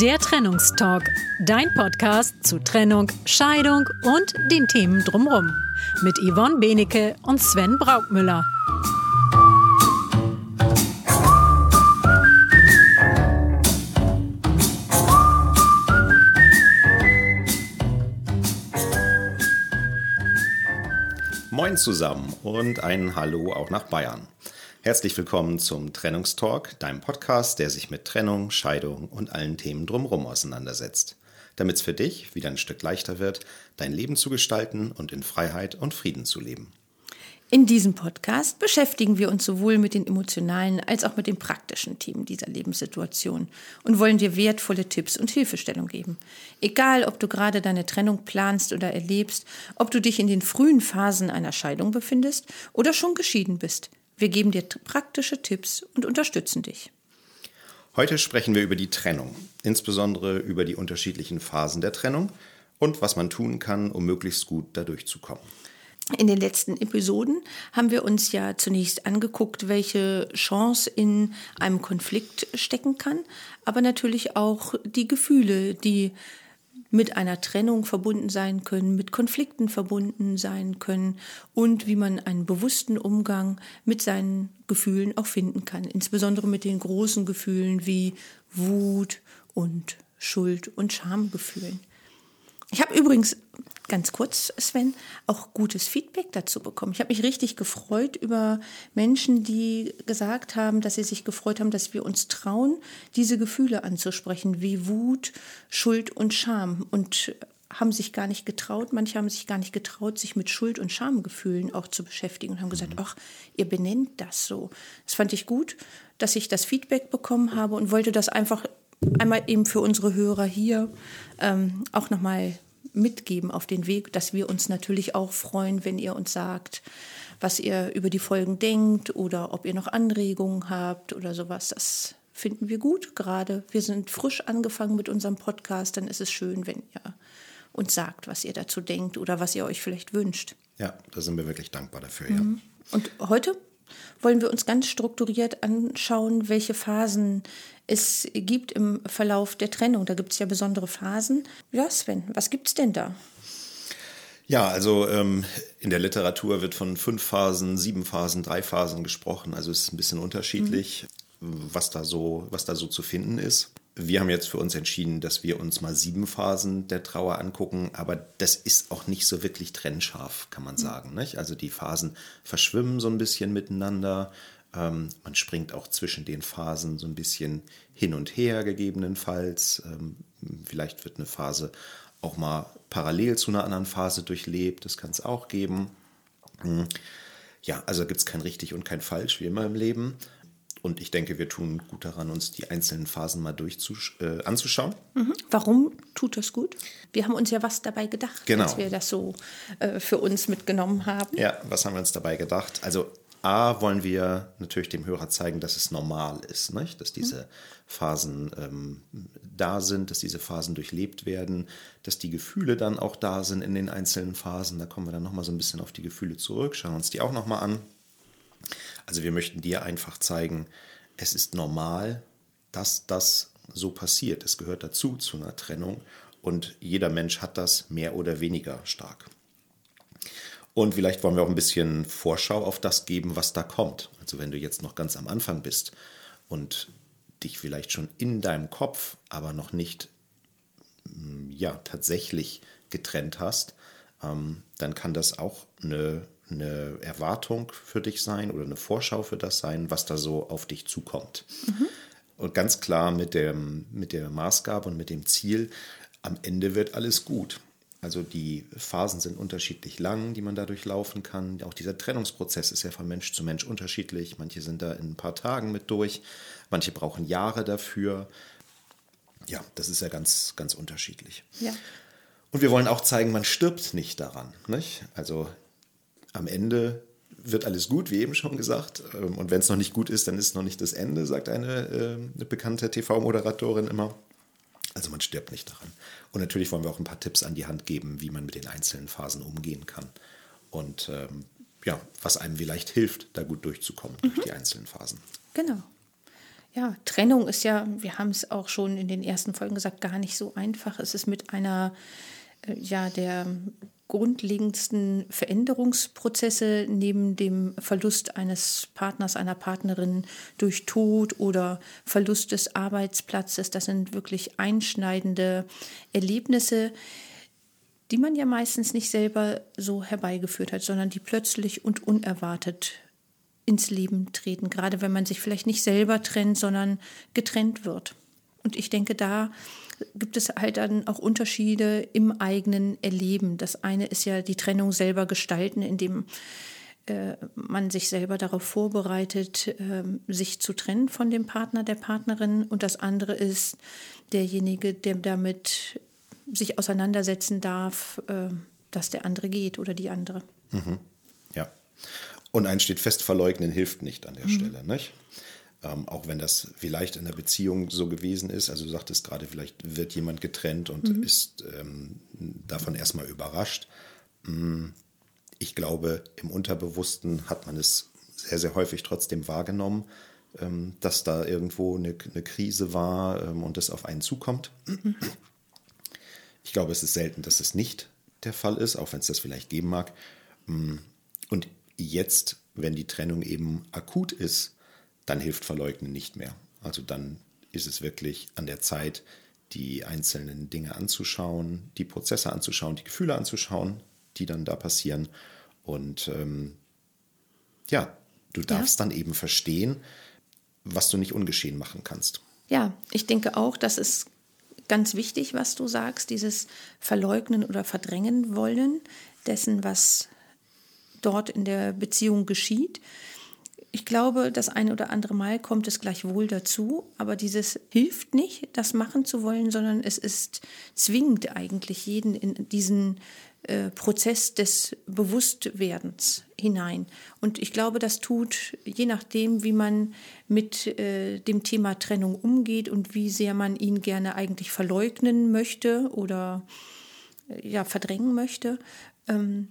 Der Trennungstalk, dein Podcast zu Trennung, Scheidung und den Themen drumherum. Mit Yvonne Benecke und Sven Braukmüller. Moin zusammen und ein Hallo auch nach Bayern. Herzlich willkommen zum Trennungstalk, deinem Podcast, der sich mit Trennung, Scheidung und allen Themen drumherum auseinandersetzt. Damit es für dich wieder ein Stück leichter wird, dein Leben zu gestalten und in Freiheit und Frieden zu leben. In diesem Podcast beschäftigen wir uns sowohl mit den emotionalen als auch mit den praktischen Themen dieser Lebenssituation und wollen dir wertvolle Tipps und Hilfestellung geben. Egal, ob du gerade deine Trennung planst oder erlebst, ob du dich in den frühen Phasen einer Scheidung befindest oder schon geschieden bist. Wir geben dir praktische Tipps und unterstützen dich. Heute sprechen wir über die Trennung, insbesondere über die unterschiedlichen Phasen der Trennung und was man tun kann, um möglichst gut dadurch zu kommen. In den letzten Episoden haben wir uns ja zunächst angeguckt, welche Chance in einem Konflikt stecken kann, aber natürlich auch die Gefühle, die mit einer Trennung verbunden sein können, mit Konflikten verbunden sein können und wie man einen bewussten Umgang mit seinen Gefühlen auch finden kann, insbesondere mit den großen Gefühlen wie Wut und Schuld und Schamgefühlen. Ich habe übrigens ganz kurz, Sven, auch gutes Feedback dazu bekommen. Ich habe mich richtig gefreut über Menschen, die gesagt haben, dass sie sich gefreut haben, dass wir uns trauen, diese Gefühle anzusprechen, wie Wut, Schuld und Scham. Und haben sich gar nicht getraut, manche haben sich gar nicht getraut, sich mit Schuld- und Schamgefühlen auch zu beschäftigen und haben gesagt, mhm. ach, ihr benennt das so. Das fand ich gut, dass ich das Feedback bekommen habe und wollte das einfach einmal eben für unsere Hörer hier ähm, auch nochmal mitgeben auf den Weg, dass wir uns natürlich auch freuen, wenn ihr uns sagt, was ihr über die Folgen denkt oder ob ihr noch Anregungen habt oder sowas. Das finden wir gut. Gerade wir sind frisch angefangen mit unserem Podcast, dann ist es schön, wenn ihr uns sagt, was ihr dazu denkt oder was ihr euch vielleicht wünscht. Ja, da sind wir wirklich dankbar dafür. Ja. Mhm. Und heute wollen wir uns ganz strukturiert anschauen, welche Phasen es gibt im Verlauf der Trennung. Da gibt es ja besondere Phasen. Ja, Sven, was gibt es denn da? Ja, also ähm, in der Literatur wird von fünf Phasen, sieben Phasen, drei Phasen gesprochen. Also es ist ein bisschen unterschiedlich, mhm. was, da so, was da so zu finden ist. Wir haben jetzt für uns entschieden, dass wir uns mal sieben Phasen der Trauer angucken, aber das ist auch nicht so wirklich trennscharf, kann man mhm. sagen. Nicht? Also die Phasen verschwimmen so ein bisschen miteinander. Ähm, man springt auch zwischen den Phasen so ein bisschen hin und her gegebenenfalls. Ähm, vielleicht wird eine Phase auch mal parallel zu einer anderen Phase durchlebt. Das kann es auch geben. Hm. Ja, also gibt es kein richtig und kein falsch, wie immer im Leben. Und ich denke, wir tun gut daran, uns die einzelnen Phasen mal äh, anzuschauen. Mhm. Warum tut das gut? Wir haben uns ja was dabei gedacht, genau. als wir das so äh, für uns mitgenommen haben. Ja, was haben wir uns dabei gedacht? Also A wollen wir natürlich dem Hörer zeigen, dass es normal ist, nicht? dass diese Phasen ähm, da sind, dass diese Phasen durchlebt werden, dass die Gefühle dann auch da sind in den einzelnen Phasen. Da kommen wir dann nochmal so ein bisschen auf die Gefühle zurück, schauen uns die auch nochmal an. Also wir möchten dir einfach zeigen, es ist normal, dass das so passiert. Es gehört dazu zu einer Trennung und jeder Mensch hat das mehr oder weniger stark. Und vielleicht wollen wir auch ein bisschen Vorschau auf das geben, was da kommt. Also wenn du jetzt noch ganz am Anfang bist und dich vielleicht schon in deinem Kopf, aber noch nicht mm, ja, tatsächlich getrennt hast, ähm, dann kann das auch eine, eine Erwartung für dich sein oder eine Vorschau für das sein, was da so auf dich zukommt. Mhm. Und ganz klar mit, dem, mit der Maßgabe und mit dem Ziel, am Ende wird alles gut. Also die Phasen sind unterschiedlich lang, die man da durchlaufen kann. Auch dieser Trennungsprozess ist ja von Mensch zu Mensch unterschiedlich. Manche sind da in ein paar Tagen mit durch, manche brauchen Jahre dafür. Ja, das ist ja ganz, ganz unterschiedlich. Ja. Und wir wollen auch zeigen, man stirbt nicht daran. Nicht? Also am Ende wird alles gut, wie eben schon gesagt. Ähm, und wenn es noch nicht gut ist, dann ist es noch nicht das Ende, sagt eine, äh, eine bekannte TV-Moderatorin immer. Also man stirbt nicht daran. Und natürlich wollen wir auch ein paar Tipps an die Hand geben, wie man mit den einzelnen Phasen umgehen kann. Und ähm, ja, was einem vielleicht hilft, da gut durchzukommen mhm. durch die einzelnen Phasen. Genau. Ja, Trennung ist ja, wir haben es auch schon in den ersten Folgen gesagt, gar nicht so einfach. Es ist mit einer, ja, der grundlegendsten Veränderungsprozesse neben dem Verlust eines Partners, einer Partnerin durch Tod oder Verlust des Arbeitsplatzes. Das sind wirklich einschneidende Erlebnisse, die man ja meistens nicht selber so herbeigeführt hat, sondern die plötzlich und unerwartet ins Leben treten, gerade wenn man sich vielleicht nicht selber trennt, sondern getrennt wird. Und ich denke, da gibt es halt dann auch Unterschiede im eigenen Erleben. Das eine ist ja die Trennung selber gestalten, indem äh, man sich selber darauf vorbereitet, äh, sich zu trennen von dem Partner, der Partnerin. Und das andere ist derjenige, der damit sich auseinandersetzen darf, äh, dass der andere geht oder die andere. Mhm. Ja. Und ein steht fest, verleugnen hilft nicht an der mhm. Stelle, nicht? Ähm, auch wenn das vielleicht in der Beziehung so gewesen ist. Also du sagtest gerade, vielleicht wird jemand getrennt und mhm. ist ähm, davon erstmal überrascht. Mm, ich glaube, im Unterbewussten hat man es sehr, sehr häufig trotzdem wahrgenommen, ähm, dass da irgendwo eine, eine Krise war ähm, und es auf einen zukommt. Mhm. Ich glaube, es ist selten, dass es nicht der Fall ist, auch wenn es das vielleicht geben mag. Mm, und jetzt, wenn die Trennung eben akut ist, dann hilft Verleugnen nicht mehr. Also dann ist es wirklich an der Zeit, die einzelnen Dinge anzuschauen, die Prozesse anzuschauen, die Gefühle anzuschauen, die dann da passieren. Und ähm, ja, du darfst ja. dann eben verstehen, was du nicht ungeschehen machen kannst. Ja, ich denke auch, dass es ganz wichtig, was du sagst, dieses Verleugnen oder Verdrängen wollen dessen, was dort in der Beziehung geschieht. Ich glaube, das eine oder andere Mal kommt es gleichwohl dazu, aber dieses hilft nicht, das machen zu wollen, sondern es ist zwingend eigentlich jeden in diesen äh, Prozess des Bewusstwerdens hinein. Und ich glaube, das tut, je nachdem, wie man mit äh, dem Thema Trennung umgeht und wie sehr man ihn gerne eigentlich verleugnen möchte oder äh, ja, verdrängen möchte, ähm,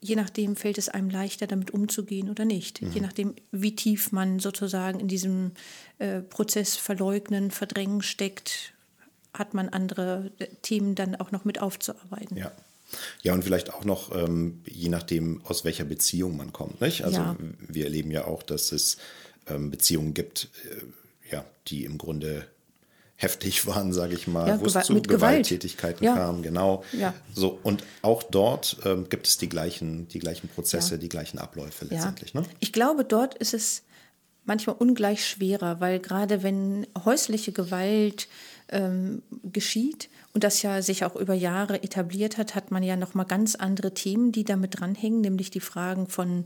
je nachdem fällt es einem leichter, damit umzugehen oder nicht. Mhm. Je nachdem, wie tief man sozusagen in diesem äh, Prozess verleugnen, verdrängen steckt, hat man andere äh, Themen dann auch noch mit aufzuarbeiten. Ja. Ja, und vielleicht auch noch, ähm, je nachdem, aus welcher Beziehung man kommt. Nicht? Also ja. wir erleben ja auch, dass es ähm, Beziehungen gibt, äh, ja, die im Grunde heftig waren, sage ich mal, ja, wo es zu mit Gewalttätigkeiten Gewalt. kam, genau. Ja. So, und auch dort ähm, gibt es die gleichen, die gleichen Prozesse, ja. die gleichen Abläufe letztendlich. Ne? Ich glaube, dort ist es manchmal ungleich schwerer, weil gerade wenn häusliche Gewalt ähm, geschieht, und das ja sich auch über Jahre etabliert hat, hat man ja noch mal ganz andere Themen, die damit dranhängen, nämlich die Fragen von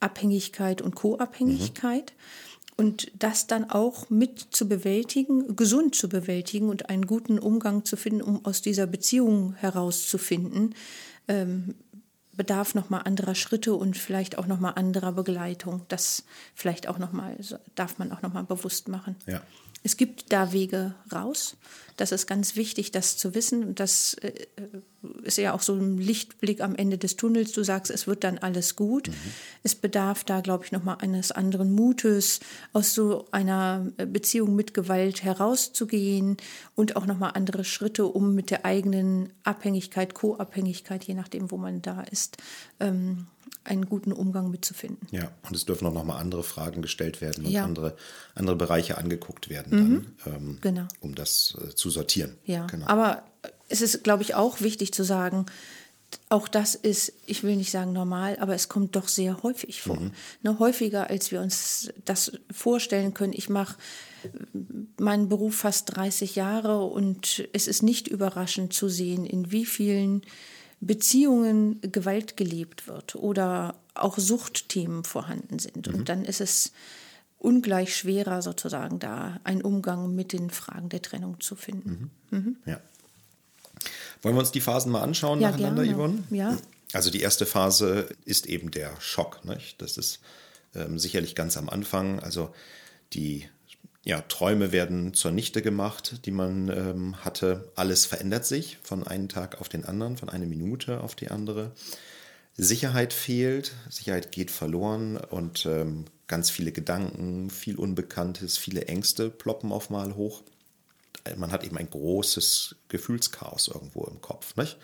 Abhängigkeit und Co-Abhängigkeit. Mhm. Und das dann auch mit zu bewältigen, gesund zu bewältigen und einen guten Umgang zu finden, um aus dieser Beziehung herauszufinden, ähm, bedarf noch mal anderer Schritte und vielleicht auch noch mal anderer Begleitung. Das vielleicht auch noch mal darf man auch noch mal bewusst machen. Ja. Es gibt da Wege raus. Das ist ganz wichtig, das zu wissen. Und das äh, ist ja auch so ein Lichtblick am Ende des Tunnels. Du sagst, es wird dann alles gut. Mhm. Es bedarf da, glaube ich, nochmal eines anderen Mutes, aus so einer Beziehung mit Gewalt herauszugehen und auch nochmal andere Schritte, um mit der eigenen Abhängigkeit, Co-Abhängigkeit, je nachdem, wo man da ist, ähm, einen guten Umgang mitzufinden. Ja, und es dürfen auch nochmal andere Fragen gestellt werden und ja. andere, andere Bereiche angeguckt werden, mhm. dann, ähm, genau. um das äh, zu sortieren. Ja, genau. aber es ist, glaube ich, auch wichtig zu sagen, auch das ist, ich will nicht sagen normal, aber es kommt doch sehr häufig vor. Mhm. Ne, häufiger, als wir uns das vorstellen können. Ich mache meinen Beruf fast 30 Jahre und es ist nicht überraschend zu sehen, in wie vielen Beziehungen Gewalt gelebt wird oder auch Suchtthemen vorhanden sind. Mhm. Und dann ist es ungleich schwerer, sozusagen da einen Umgang mit den Fragen der Trennung zu finden. Mhm. Mhm. Ja. Wollen wir uns die Phasen mal anschauen ja, nacheinander, gerne. Yvonne? Ja. Also die erste Phase ist eben der Schock. Nicht? Das ist ähm, sicherlich ganz am Anfang. Also die ja, Träume werden zur Nichte gemacht, die man ähm, hatte. Alles verändert sich von einem Tag auf den anderen, von einer Minute auf die andere. Sicherheit fehlt, Sicherheit geht verloren und ähm, ganz viele Gedanken, viel Unbekanntes, viele Ängste ploppen auf mal hoch. Man hat eben ein großes Gefühlschaos irgendwo im Kopf, nicht?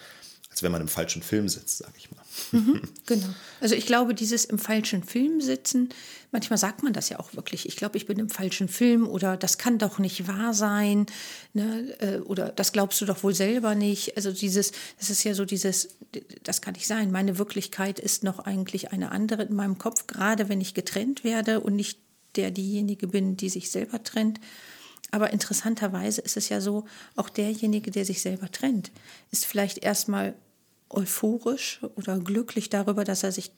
Als wenn man im falschen Film sitzt, sage ich mal. Mhm, genau. Also ich glaube, dieses im falschen Film sitzen, manchmal sagt man das ja auch wirklich. Ich glaube, ich bin im falschen Film oder das kann doch nicht wahr sein ne? Äh, oder das glaubst du doch wohl selber nicht. Also dieses, das ist ja so dieses, das kann nicht sein. Meine Wirklichkeit ist noch eigentlich eine andere in meinem Kopf, gerade wenn ich getrennt werde und nicht der diejenige bin, die sich selber trennt. Aber interessanterweise ist es ja so, auch derjenige, der sich selber trennt, ist vielleicht erstmal euphorisch oder glücklich darüber, dass er sich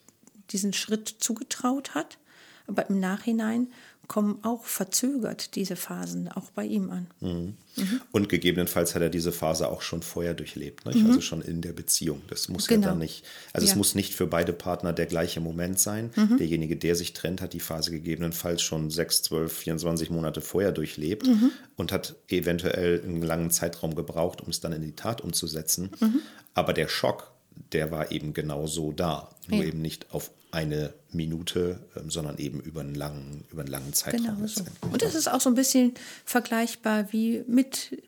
diesen Schritt zugetraut hat. Aber im Nachhinein kommen auch verzögert diese Phasen auch bei ihm an. Mhm. Mhm. Und gegebenenfalls hat er diese Phase auch schon vorher durchlebt? Mhm. also schon in der Beziehung. Das muss genau. ja dann nicht, also ja. es muss nicht für beide Partner der gleiche Moment sein. Mhm. Derjenige, der sich trennt, hat die Phase gegebenenfalls schon 6, 12, 24 Monate vorher durchlebt mhm. und hat eventuell einen langen Zeitraum gebraucht, um es dann in die Tat umzusetzen. Mhm. Aber der Schock, der war eben genau so da. Nur ja. eben nicht auf eine Minute, ähm, sondern eben über einen langen, über einen langen Zeitraum. Genau so. Und das ist auch so ein bisschen vergleichbar wie mit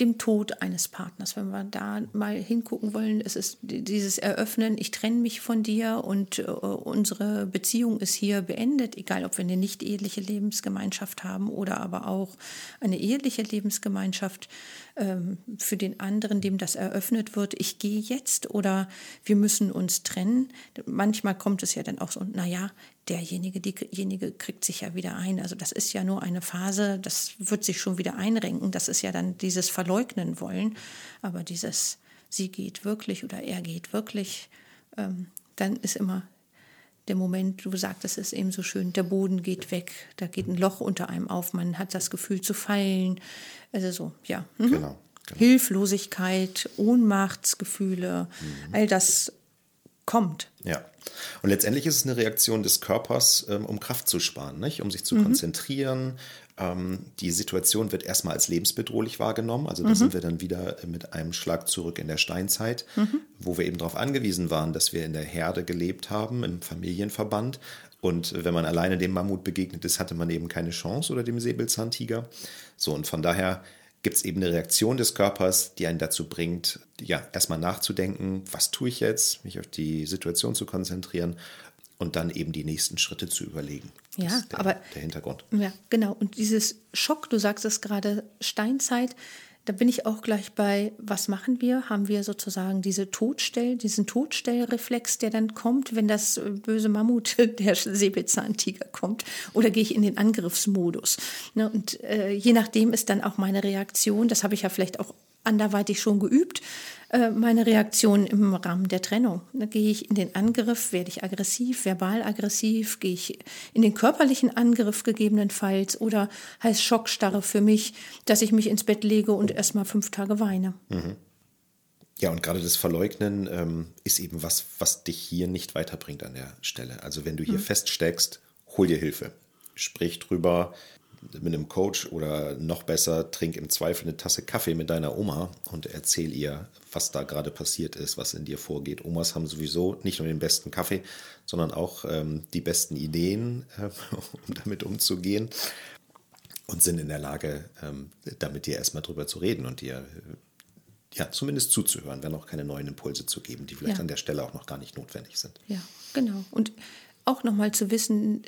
dem Tod eines Partners. Wenn wir da mal hingucken wollen, es ist dieses Eröffnen, ich trenne mich von dir und äh, unsere Beziehung ist hier beendet, egal ob wir eine nicht eheliche Lebensgemeinschaft haben oder aber auch eine eheliche Lebensgemeinschaft ähm, für den anderen, dem das eröffnet wird, ich gehe jetzt oder wir müssen uns trennen. Manchmal kommt es ja dann auch so, naja, derjenige, diejenige kriegt sich ja wieder ein. Also das ist ja nur eine Phase, das wird sich schon wieder einrenken. Das ist ja dann dieses Verleugnen wollen. Aber dieses, sie geht wirklich oder er geht wirklich, ähm, dann ist immer der Moment, du sagtest es eben so schön, der Boden geht weg, da geht ein Loch unter einem auf, man hat das Gefühl zu fallen. Also so, ja. Mhm. Genau, genau. Hilflosigkeit, Ohnmachtsgefühle, mhm. all das kommt. Ja. Und letztendlich ist es eine Reaktion des Körpers, ähm, um Kraft zu sparen, nicht? um sich zu mhm. konzentrieren. Ähm, die Situation wird erstmal als lebensbedrohlich wahrgenommen. Also da mhm. sind wir dann wieder mit einem Schlag zurück in der Steinzeit, mhm. wo wir eben darauf angewiesen waren, dass wir in der Herde gelebt haben, im Familienverband. Und wenn man alleine dem Mammut begegnet ist, hatte man eben keine Chance oder dem Säbelzahntiger. So, und von daher gibt es eben eine Reaktion des Körpers, die einen dazu bringt, ja, erstmal nachzudenken, was tue ich jetzt, mich auf die Situation zu konzentrieren und dann eben die nächsten Schritte zu überlegen. Das ja, der, aber der Hintergrund. Ja, genau. Und dieses Schock, du sagst es gerade, Steinzeit, da bin ich auch gleich bei, was machen wir? Haben wir sozusagen diese Todstell, diesen Todstellreflex, der dann kommt, wenn das böse Mammut, der Säbelzahntiger kommt? Oder gehe ich in den Angriffsmodus? Ne, und äh, je nachdem ist dann auch meine Reaktion, das habe ich ja vielleicht auch anderweitig schon geübt, äh, meine Reaktion im Rahmen der Trennung. Da gehe ich in den Angriff, werde ich aggressiv, verbal aggressiv, gehe ich in den körperlichen Angriff gegebenenfalls oder heißt Schockstarre für mich, dass ich mich ins Bett lege und erst mal fünf Tage weine. Mhm. Ja, und gerade das Verleugnen ähm, ist eben was, was dich hier nicht weiterbringt an der Stelle. Also wenn du hier mhm. feststeckst, hol dir Hilfe. Sprich drüber, mit einem Coach oder noch besser, trink im Zweifel eine Tasse Kaffee mit deiner Oma und erzähl ihr, was da gerade passiert ist, was in dir vorgeht. Omas haben sowieso nicht nur den besten Kaffee, sondern auch ähm, die besten Ideen, äh, um damit umzugehen und sind in der Lage, ähm, damit dir erstmal drüber zu reden und dir ja, zumindest zuzuhören, wenn auch keine neuen Impulse zu geben, die vielleicht ja. an der Stelle auch noch gar nicht notwendig sind. Ja, genau. Und auch nochmal zu wissen,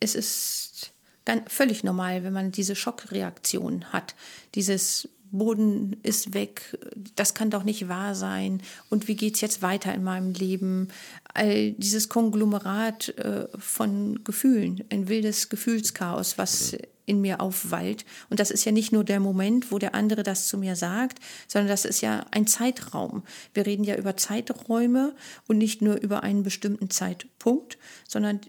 es ist ganz, völlig normal, wenn man diese Schockreaktion hat. Dieses Boden ist weg, das kann doch nicht wahr sein und wie geht es jetzt weiter in meinem Leben? All dieses Konglomerat äh, von Gefühlen, ein wildes Gefühlschaos, was in mir aufwallt. Und das ist ja nicht nur der Moment, wo der andere das zu mir sagt, sondern das ist ja ein Zeitraum. Wir reden ja über Zeiträume und nicht nur über einen bestimmten Zeitpunkt, sondern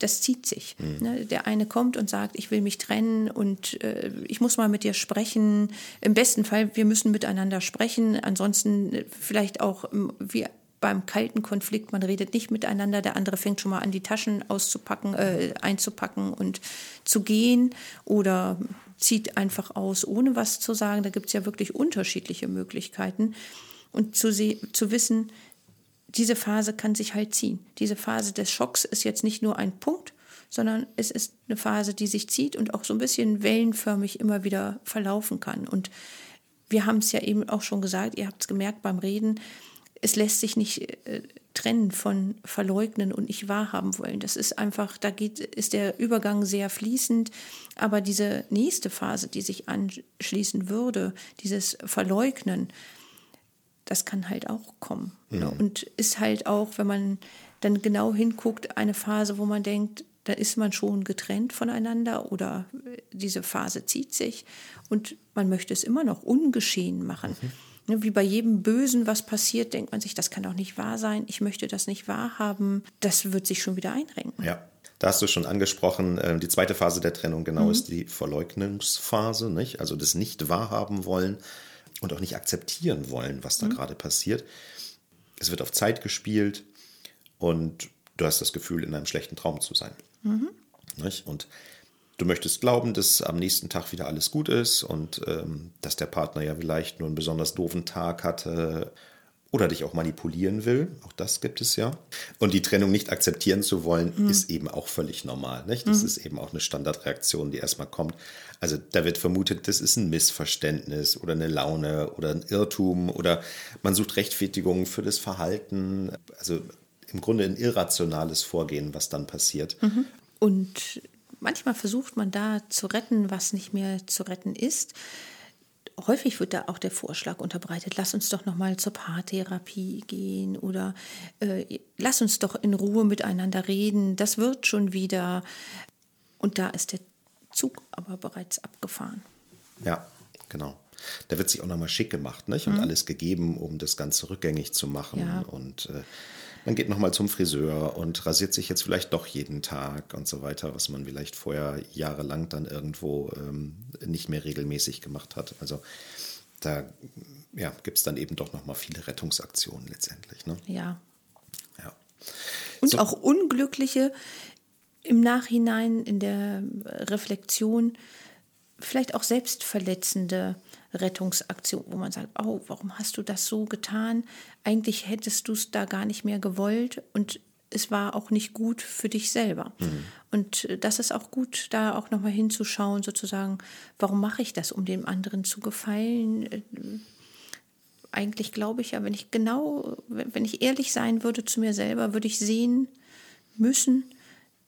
das zieht sich. Mhm. Ne? Der eine kommt und sagt, ich will mich trennen und äh, ich muss mal mit dir sprechen. Im besten Fall, wir müssen miteinander sprechen. Ansonsten äh, vielleicht auch ähm, wie beim kalten Konflikt, man redet nicht miteinander, der andere fängt schon mal an, die Taschen auszupacken, äh, einzupacken und zu gehen oder zieht einfach aus, ohne was zu sagen. Da gibt es ja wirklich unterschiedliche Möglichkeiten. Und zu, zu wissen, diese Phase kann sich halt ziehen. Diese Phase des Schocks ist jetzt nicht nur ein Punkt, sondern es ist eine Phase, die sich zieht und auch so ein bisschen wellenförmig immer wieder verlaufen kann. Und wir haben es ja eben auch schon gesagt, ihr habt es gemerkt beim Reden, es lässt sich nicht äh, trennen von verleugnen und nicht wahrhaben wollen. Das ist einfach, da geht, ist der Übergang sehr fließend. Aber diese nächste Phase, die sich anschließen würde, dieses Verleugnen, das kann halt auch kommen. Mhm. Und ist halt auch, wenn man dann genau hinguckt, eine Phase, wo man denkt, da ist man schon getrennt voneinander oder diese Phase zieht sich und man möchte es immer noch ungeschehen machen. Mhm. Ne, wie bei jedem Bösen, was passiert, denkt man sich, das kann doch nicht wahr sein, ich möchte das nicht wahrhaben. Das wird sich schon wieder einrenken. Ja. Da hast du schon angesprochen, äh, die zweite Phase der Trennung genau mhm. ist die Verleugnungsphase, nicht? also das nicht wahrhaben wollen und auch nicht akzeptieren wollen, was da mhm. gerade passiert. Es wird auf Zeit gespielt und du hast das Gefühl, in einem schlechten Traum zu sein. Mhm. Und du möchtest glauben, dass am nächsten Tag wieder alles gut ist und ähm, dass der Partner ja vielleicht nur einen besonders doofen Tag hatte oder dich auch manipulieren will. Auch das gibt es ja. Und die Trennung nicht akzeptieren zu wollen, mhm. ist eben auch völlig normal. Nicht? Das mhm. ist eben auch eine Standardreaktion, die erstmal kommt. Also da wird vermutet, das ist ein Missverständnis oder eine Laune oder ein Irrtum oder man sucht Rechtfertigungen für das Verhalten. Also im Grunde ein irrationales Vorgehen, was dann passiert. Mhm. Und manchmal versucht man da zu retten, was nicht mehr zu retten ist. Häufig wird da auch der Vorschlag unterbreitet, lass uns doch noch mal zur Paartherapie gehen oder äh, lass uns doch in Ruhe miteinander reden, das wird schon wieder. Und da ist der Zug aber bereits abgefahren. Ja, genau. Da wird sich auch noch mal schick gemacht nicht? und mhm. alles gegeben, um das Ganze rückgängig zu machen. Ja. Und äh, man geht nochmal zum Friseur und rasiert sich jetzt vielleicht doch jeden Tag und so weiter, was man vielleicht vorher jahrelang dann irgendwo ähm, nicht mehr regelmäßig gemacht hat. Also da ja, gibt es dann eben doch nochmal viele Rettungsaktionen letztendlich. Ne? Ja. ja. Und so. auch Unglückliche im Nachhinein in der Reflexion, vielleicht auch selbstverletzende Rettungsaktion, wo man sagt, oh, warum hast du das so getan? Eigentlich hättest du es da gar nicht mehr gewollt und es war auch nicht gut für dich selber. Mhm. Und äh, das ist auch gut, da auch nochmal hinzuschauen, sozusagen, warum mache ich das, um dem anderen zu gefallen? Äh, eigentlich glaube ich ja, wenn ich genau, wenn ich ehrlich sein würde zu mir selber, würde ich sehen müssen,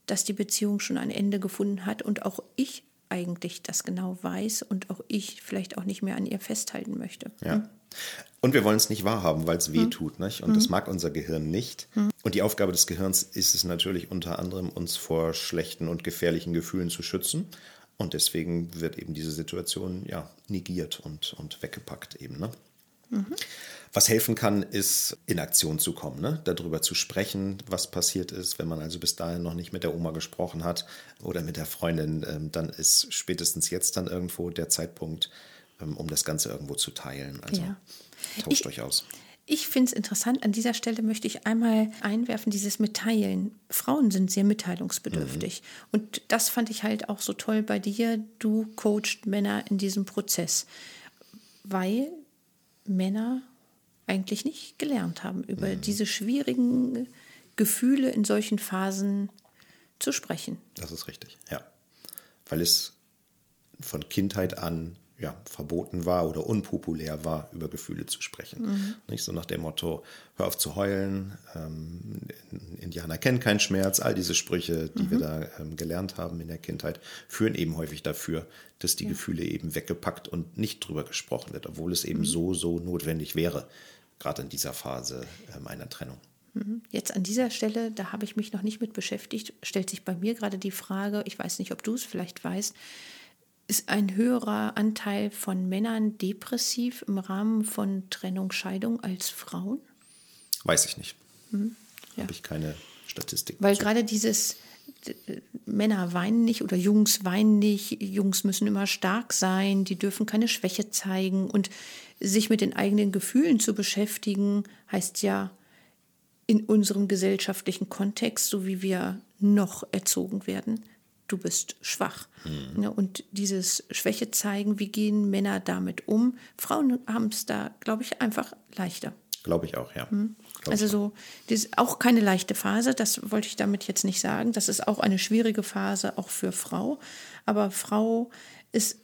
dass die Beziehung schon ein Ende gefunden hat und auch ich eigentlich das genau weiß und auch ich vielleicht auch nicht mehr an ihr festhalten möchte. Ja. Hm? Und wir wollen es nicht wahrhaben, weil es weh hm. tut. Nicht? Und hm. das mag unser Gehirn nicht. Hm. Und die Aufgabe des Gehirns ist es natürlich unter anderem, uns vor schlechten und gefährlichen Gefühlen zu schützen. Und deswegen wird eben diese Situation ja negiert und, und weggepackt eben. Ne? Mhm. Was helfen kann, ist in Aktion zu kommen, ne? darüber zu sprechen, was passiert ist. Wenn man also bis dahin noch nicht mit der Oma gesprochen hat oder mit der Freundin, ähm, dann ist spätestens jetzt dann irgendwo der Zeitpunkt, ähm, um das Ganze irgendwo zu teilen. Also ja. tauscht ich, euch aus. Ich finde es interessant, an dieser Stelle möchte ich einmal einwerfen, dieses Mitteilen. Frauen sind sehr mitteilungsbedürftig. Mhm. Und das fand ich halt auch so toll bei dir. Du coachst Männer in diesem Prozess, weil Männer eigentlich nicht gelernt haben, über mhm. diese schwierigen Gefühle in solchen Phasen zu sprechen. Das ist richtig, ja. Weil es von Kindheit an ja, verboten war oder unpopulär war, über Gefühle zu sprechen. Mhm. Nicht so nach dem Motto, hör auf zu heulen, ähm, Indianer kennen keinen Schmerz, all diese Sprüche, die mhm. wir da ähm, gelernt haben in der Kindheit, führen eben häufig dafür, dass die ja. Gefühle eben weggepackt und nicht drüber gesprochen wird, obwohl es eben mhm. so, so notwendig wäre, gerade in dieser Phase ähm, einer Trennung. Mhm. Jetzt an dieser Stelle, da habe ich mich noch nicht mit beschäftigt, stellt sich bei mir gerade die Frage, ich weiß nicht, ob du es vielleicht weißt, ist ein höherer Anteil von Männern depressiv im Rahmen von Trennung, Scheidung als Frauen? Weiß ich nicht. Hm, ja. Habe ich keine Statistik. Weil dazu. gerade dieses Männer weinen nicht oder Jungs weinen nicht, Jungs müssen immer stark sein, die dürfen keine Schwäche zeigen und sich mit den eigenen Gefühlen zu beschäftigen, heißt ja in unserem gesellschaftlichen Kontext, so wie wir noch erzogen werden, du bist schwach. Mhm. und dieses Schwäche zeigen, wie gehen Männer damit um? Frauen haben es da, glaube ich, einfach leichter. Glaube ich auch, ja. Mhm. Also so, das ist auch keine leichte Phase, das wollte ich damit jetzt nicht sagen. Das ist auch eine schwierige Phase, auch für Frau. Aber Frau ist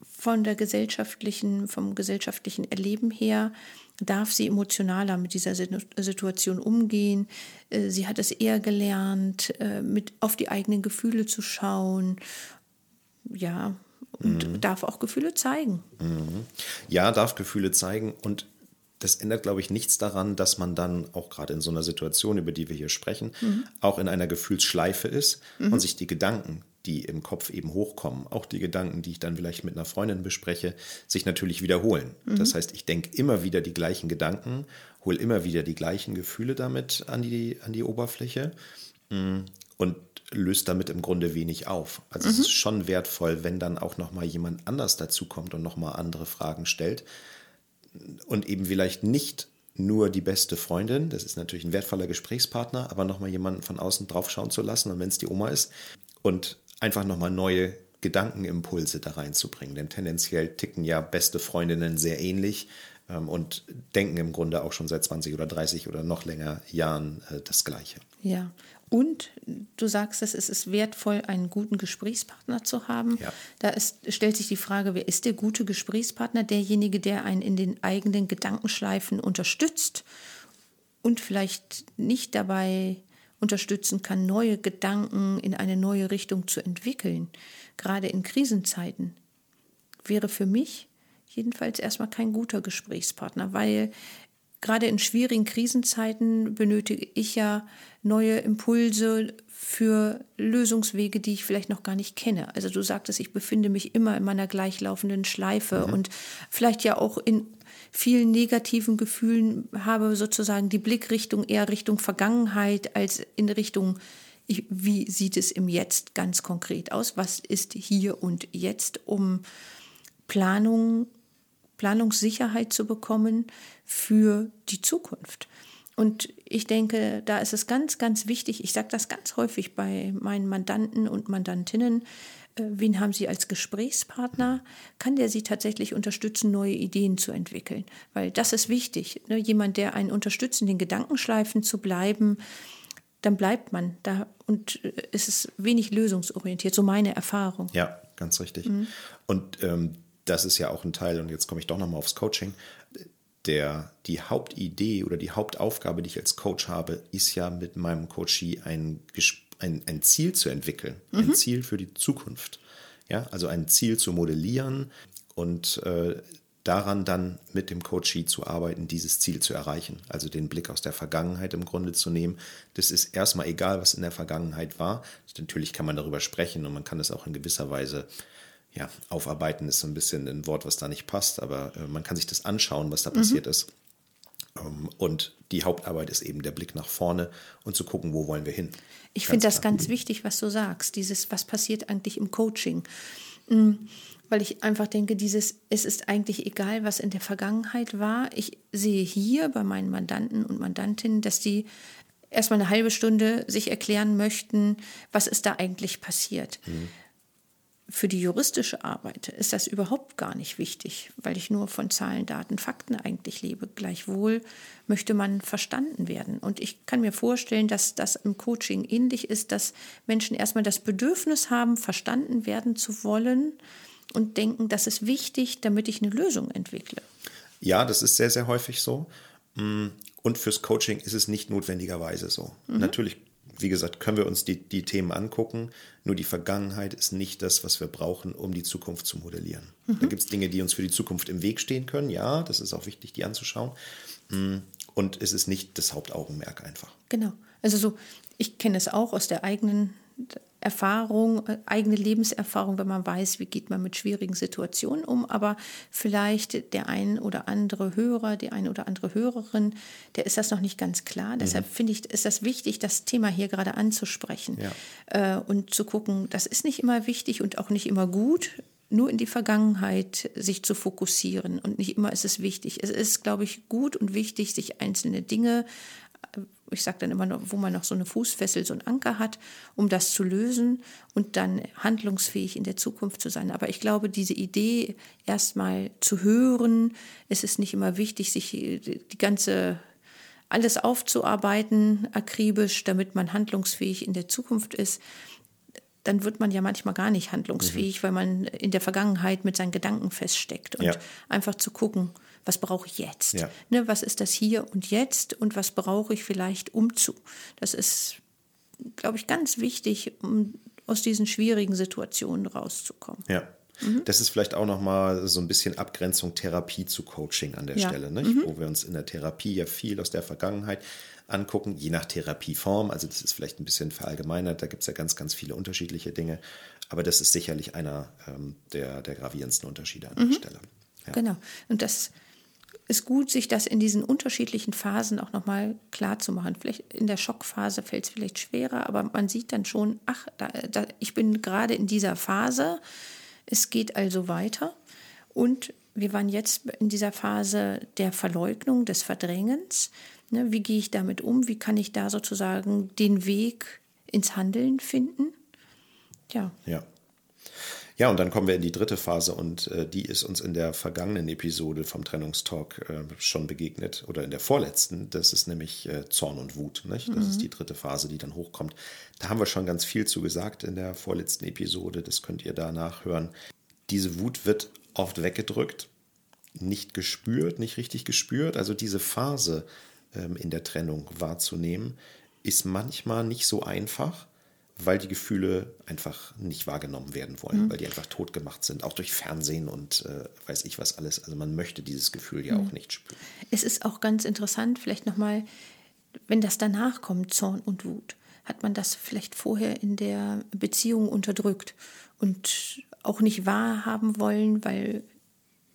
von der gesellschaftlichen, vom gesellschaftlichen Erleben her, darf sie emotionaler mit dieser Situation umgehen. Äh, sie hat es eher gelernt, äh, mit auf die eigenen Gefühle zu schauen. Ja, und mhm. darf auch Gefühle zeigen. Mhm. Ja, darf Gefühle zeigen und das ändert, glaube ich, nichts daran, dass man dann auch gerade in so einer Situation, über die wir hier sprechen, mhm. auch in einer Gefühlsschleife ist mhm. und sich die Gedanken, die im Kopf eben hochkommen, auch die Gedanken, die ich dann vielleicht mit einer Freundin bespreche, sich natürlich wiederholen. Mhm. Das heißt, ich denke immer wieder die gleichen Gedanken, hole immer wieder die gleichen Gefühle damit an die, an die Oberfläche mm, und löst damit im Grunde wenig auf. Also mhm. es ist schon wertvoll, wenn dann auch noch mal jemand anders dazukommt und noch mal andere Fragen stellt und eben vielleicht nicht nur die beste Freundin, das ist natürlich ein wertvoller Gesprächspartner, aber noch mal jemanden von außen drauf schauen zu lassen und wenn es die Oma ist und einfach noch mal neue Gedankenimpulse da reinzubringen, denn tendenziell ticken ja beste Freundinnen sehr ähnlich ähm, und denken im Grunde auch schon seit 20 oder 30 oder noch länger Jahren äh, das Gleiche. Ja, und du sagst es, es ist wertvoll, einen guten Gesprächspartner zu haben. Ja. Da ist, stellt sich die Frage, wer ist der gute Gesprächspartner? Derjenige, der einen in den eigenen Gedankenschleifen unterstützt und vielleicht nicht dabei unterstützen kann, neue Gedanken in eine neue Richtung zu entwickeln, gerade in Krisenzeiten, wäre für mich jedenfalls erstmal kein guter Gesprächspartner, weil gerade in schwierigen Krisenzeiten benötige ich ja neue Impulse für Lösungswege, die ich vielleicht noch gar nicht kenne. Also du sagtest, ich befinde mich immer in meiner gleichlaufenden Schleife mhm. und vielleicht ja auch in vielen negativen Gefühlen habe sozusagen die Blickrichtung eher Richtung Vergangenheit als in Richtung wie sieht es im Jetzt ganz konkret aus? Was ist hier und jetzt, um Planung Planungssicherheit zu bekommen für die Zukunft. Und ich denke, da ist es ganz, ganz wichtig, ich sage das ganz häufig bei meinen Mandanten und Mandantinnen, äh, wen haben Sie als Gesprächspartner? Kann der Sie tatsächlich unterstützen, neue Ideen zu entwickeln? Weil das ist wichtig. Ne? Jemand, der einen unterstützt, in den Gedankenschleifen zu bleiben, dann bleibt man da und äh, es ist wenig lösungsorientiert, so meine Erfahrung. Ja, ganz richtig. Mhm. Und ähm, das ist ja auch ein Teil, und jetzt komme ich doch nochmal aufs Coaching, der, die Hauptidee oder die Hauptaufgabe, die ich als Coach habe, ist ja mit meinem Coachee ein, ein, ein Ziel zu entwickeln, mhm. ein Ziel für die Zukunft. Ja, also ein Ziel zu modellieren und äh, daran dann mit dem Coachee zu arbeiten, dieses Ziel zu erreichen. Also den Blick aus der Vergangenheit im Grunde zu nehmen. Das ist erstmal egal, was in der Vergangenheit war. Natürlich kann man darüber sprechen und man kann es auch in gewisser Weise ja, aufarbeiten ist so ein bisschen ein Wort, was da nicht passt, aber äh, man kann sich das anschauen, was da mhm. passiert ist. Ähm, und die Hauptarbeit ist eben der Blick nach vorne und zu gucken, wo wollen wir hin. Ich finde das ganz wichtig, was du sagst, dieses, was passiert eigentlich im Coaching. Mhm weil ich einfach denke, dieses, es ist eigentlich egal, was in der Vergangenheit war. Ich sehe hier bei meinen Mandanten und Mandantinnen, dass die erstmal eine halbe Stunde sich erklären möchten, was ist da eigentlich passiert. Mhm. Für die juristische Arbeit ist das überhaupt gar nicht wichtig, weil ich nur von Zahlen, Daten, Fakten eigentlich lebe. Gleichwohl möchte man verstanden werden. Und ich kann mir vorstellen, dass das im Coaching ähnlich ist, dass Menschen erstmal das Bedürfnis haben, verstanden werden zu wollen und denken, das ist wichtig, damit ich eine Lösung entwickle. Ja, das ist sehr, sehr häufig so. Mm, und fürs Coaching ist es nicht notwendigerweise so. Mhm. Natürlich wie gesagt, können wir uns die, die Themen angucken. Nur die Vergangenheit ist nicht das, was wir brauchen, um die Zukunft zu modellieren. Mhm. Da gibt es Dinge, die uns für die Zukunft im Weg stehen können. Ja, das ist auch wichtig, die anzuschauen. Mm, und es ist nicht das Hauptaugenmerk einfach. Genau. Also so, ich kenne es auch aus der eigenen Erfahrung, äh, eigene Lebenserfahrung, wenn man weiß, wie geht man mit schwierigen Situationen um. Aber vielleicht der ein oder andere Hörer, die eine oder andere Hörerin, der ist das noch nicht ganz klar. Mhm. Deshalb finde ich, ist das wichtig, das Thema hier gerade anzusprechen ja. Äh, und zu gucken, das ist nicht immer wichtig und auch nicht immer gut nur in die Vergangenheit sich zu fokussieren und nicht immer ist es wichtig. Es ist, glaube ich, gut und wichtig, sich einzelne Dinge ich sage dann immer noch, wo man noch so eine Fußfessel, so einen Anker hat, um das zu lösen und dann handlungsfähig in der Zukunft zu sein. Aber ich glaube, diese Idee erstmal zu hören, es ist nicht immer wichtig, sich die ganze alles aufzuarbeiten, akribisch, damit man handlungsfähig in der Zukunft ist, dann wird man ja manchmal gar nicht handlungsfähig, mhm. weil man in der Vergangenheit mit seinen Gedanken feststeckt. Und ja. einfach zu gucken, was brauche ich jetzt? Ja. Ne, was ist das hier und jetzt und was brauche ich vielleicht umzu? Das ist, glaube ich, ganz wichtig, um aus diesen schwierigen Situationen rauszukommen. Ja. Mhm. Das ist vielleicht auch nochmal so ein bisschen Abgrenzung Therapie zu Coaching an der ja. Stelle? Mhm. wo wir uns in der Therapie ja viel aus der Vergangenheit angucken, je nach Therapieform. Also das ist vielleicht ein bisschen verallgemeinert, da gibt es ja ganz, ganz viele unterschiedliche Dinge. Aber das ist sicherlich einer ähm, der, der gravierendsten Unterschiede an mhm. der Stelle. Ja. Genau. Und das ist gut, sich das in diesen unterschiedlichen Phasen auch nochmal klar zu machen. Vielleicht in der Schockphase fällt es vielleicht schwerer, aber man sieht dann schon, ach, da, da, ich bin gerade in dieser Phase, es geht also weiter. Und wir waren jetzt in dieser Phase der Verleugnung, des Verdrängens. Ne, wie gehe ich damit um? Wie kann ich da sozusagen den Weg ins Handeln finden? Ja. Ja. Ja, und dann kommen wir in die dritte Phase und äh, die ist uns in der vergangenen Episode vom Trennungstalk äh, schon begegnet oder in der vorletzten. Das ist nämlich äh, Zorn und Wut. Nicht? Das mhm. ist die dritte Phase, die dann hochkommt. Da haben wir schon ganz viel zu gesagt in der vorletzten Episode. Das könnt ihr da nachhören. Diese Wut wird oft weggedrückt, nicht gespürt, nicht richtig gespürt. Also diese Phase in der Trennung wahrzunehmen, ist manchmal nicht so einfach, weil die Gefühle einfach nicht wahrgenommen werden wollen, mhm. weil die einfach tot gemacht sind, auch durch Fernsehen und äh, weiß ich was alles. Also man möchte dieses Gefühl ja mhm. auch nicht spüren. Es ist auch ganz interessant, vielleicht nochmal, wenn das danach kommt, Zorn und Wut, hat man das vielleicht vorher in der Beziehung unterdrückt und auch nicht wahrhaben wollen, weil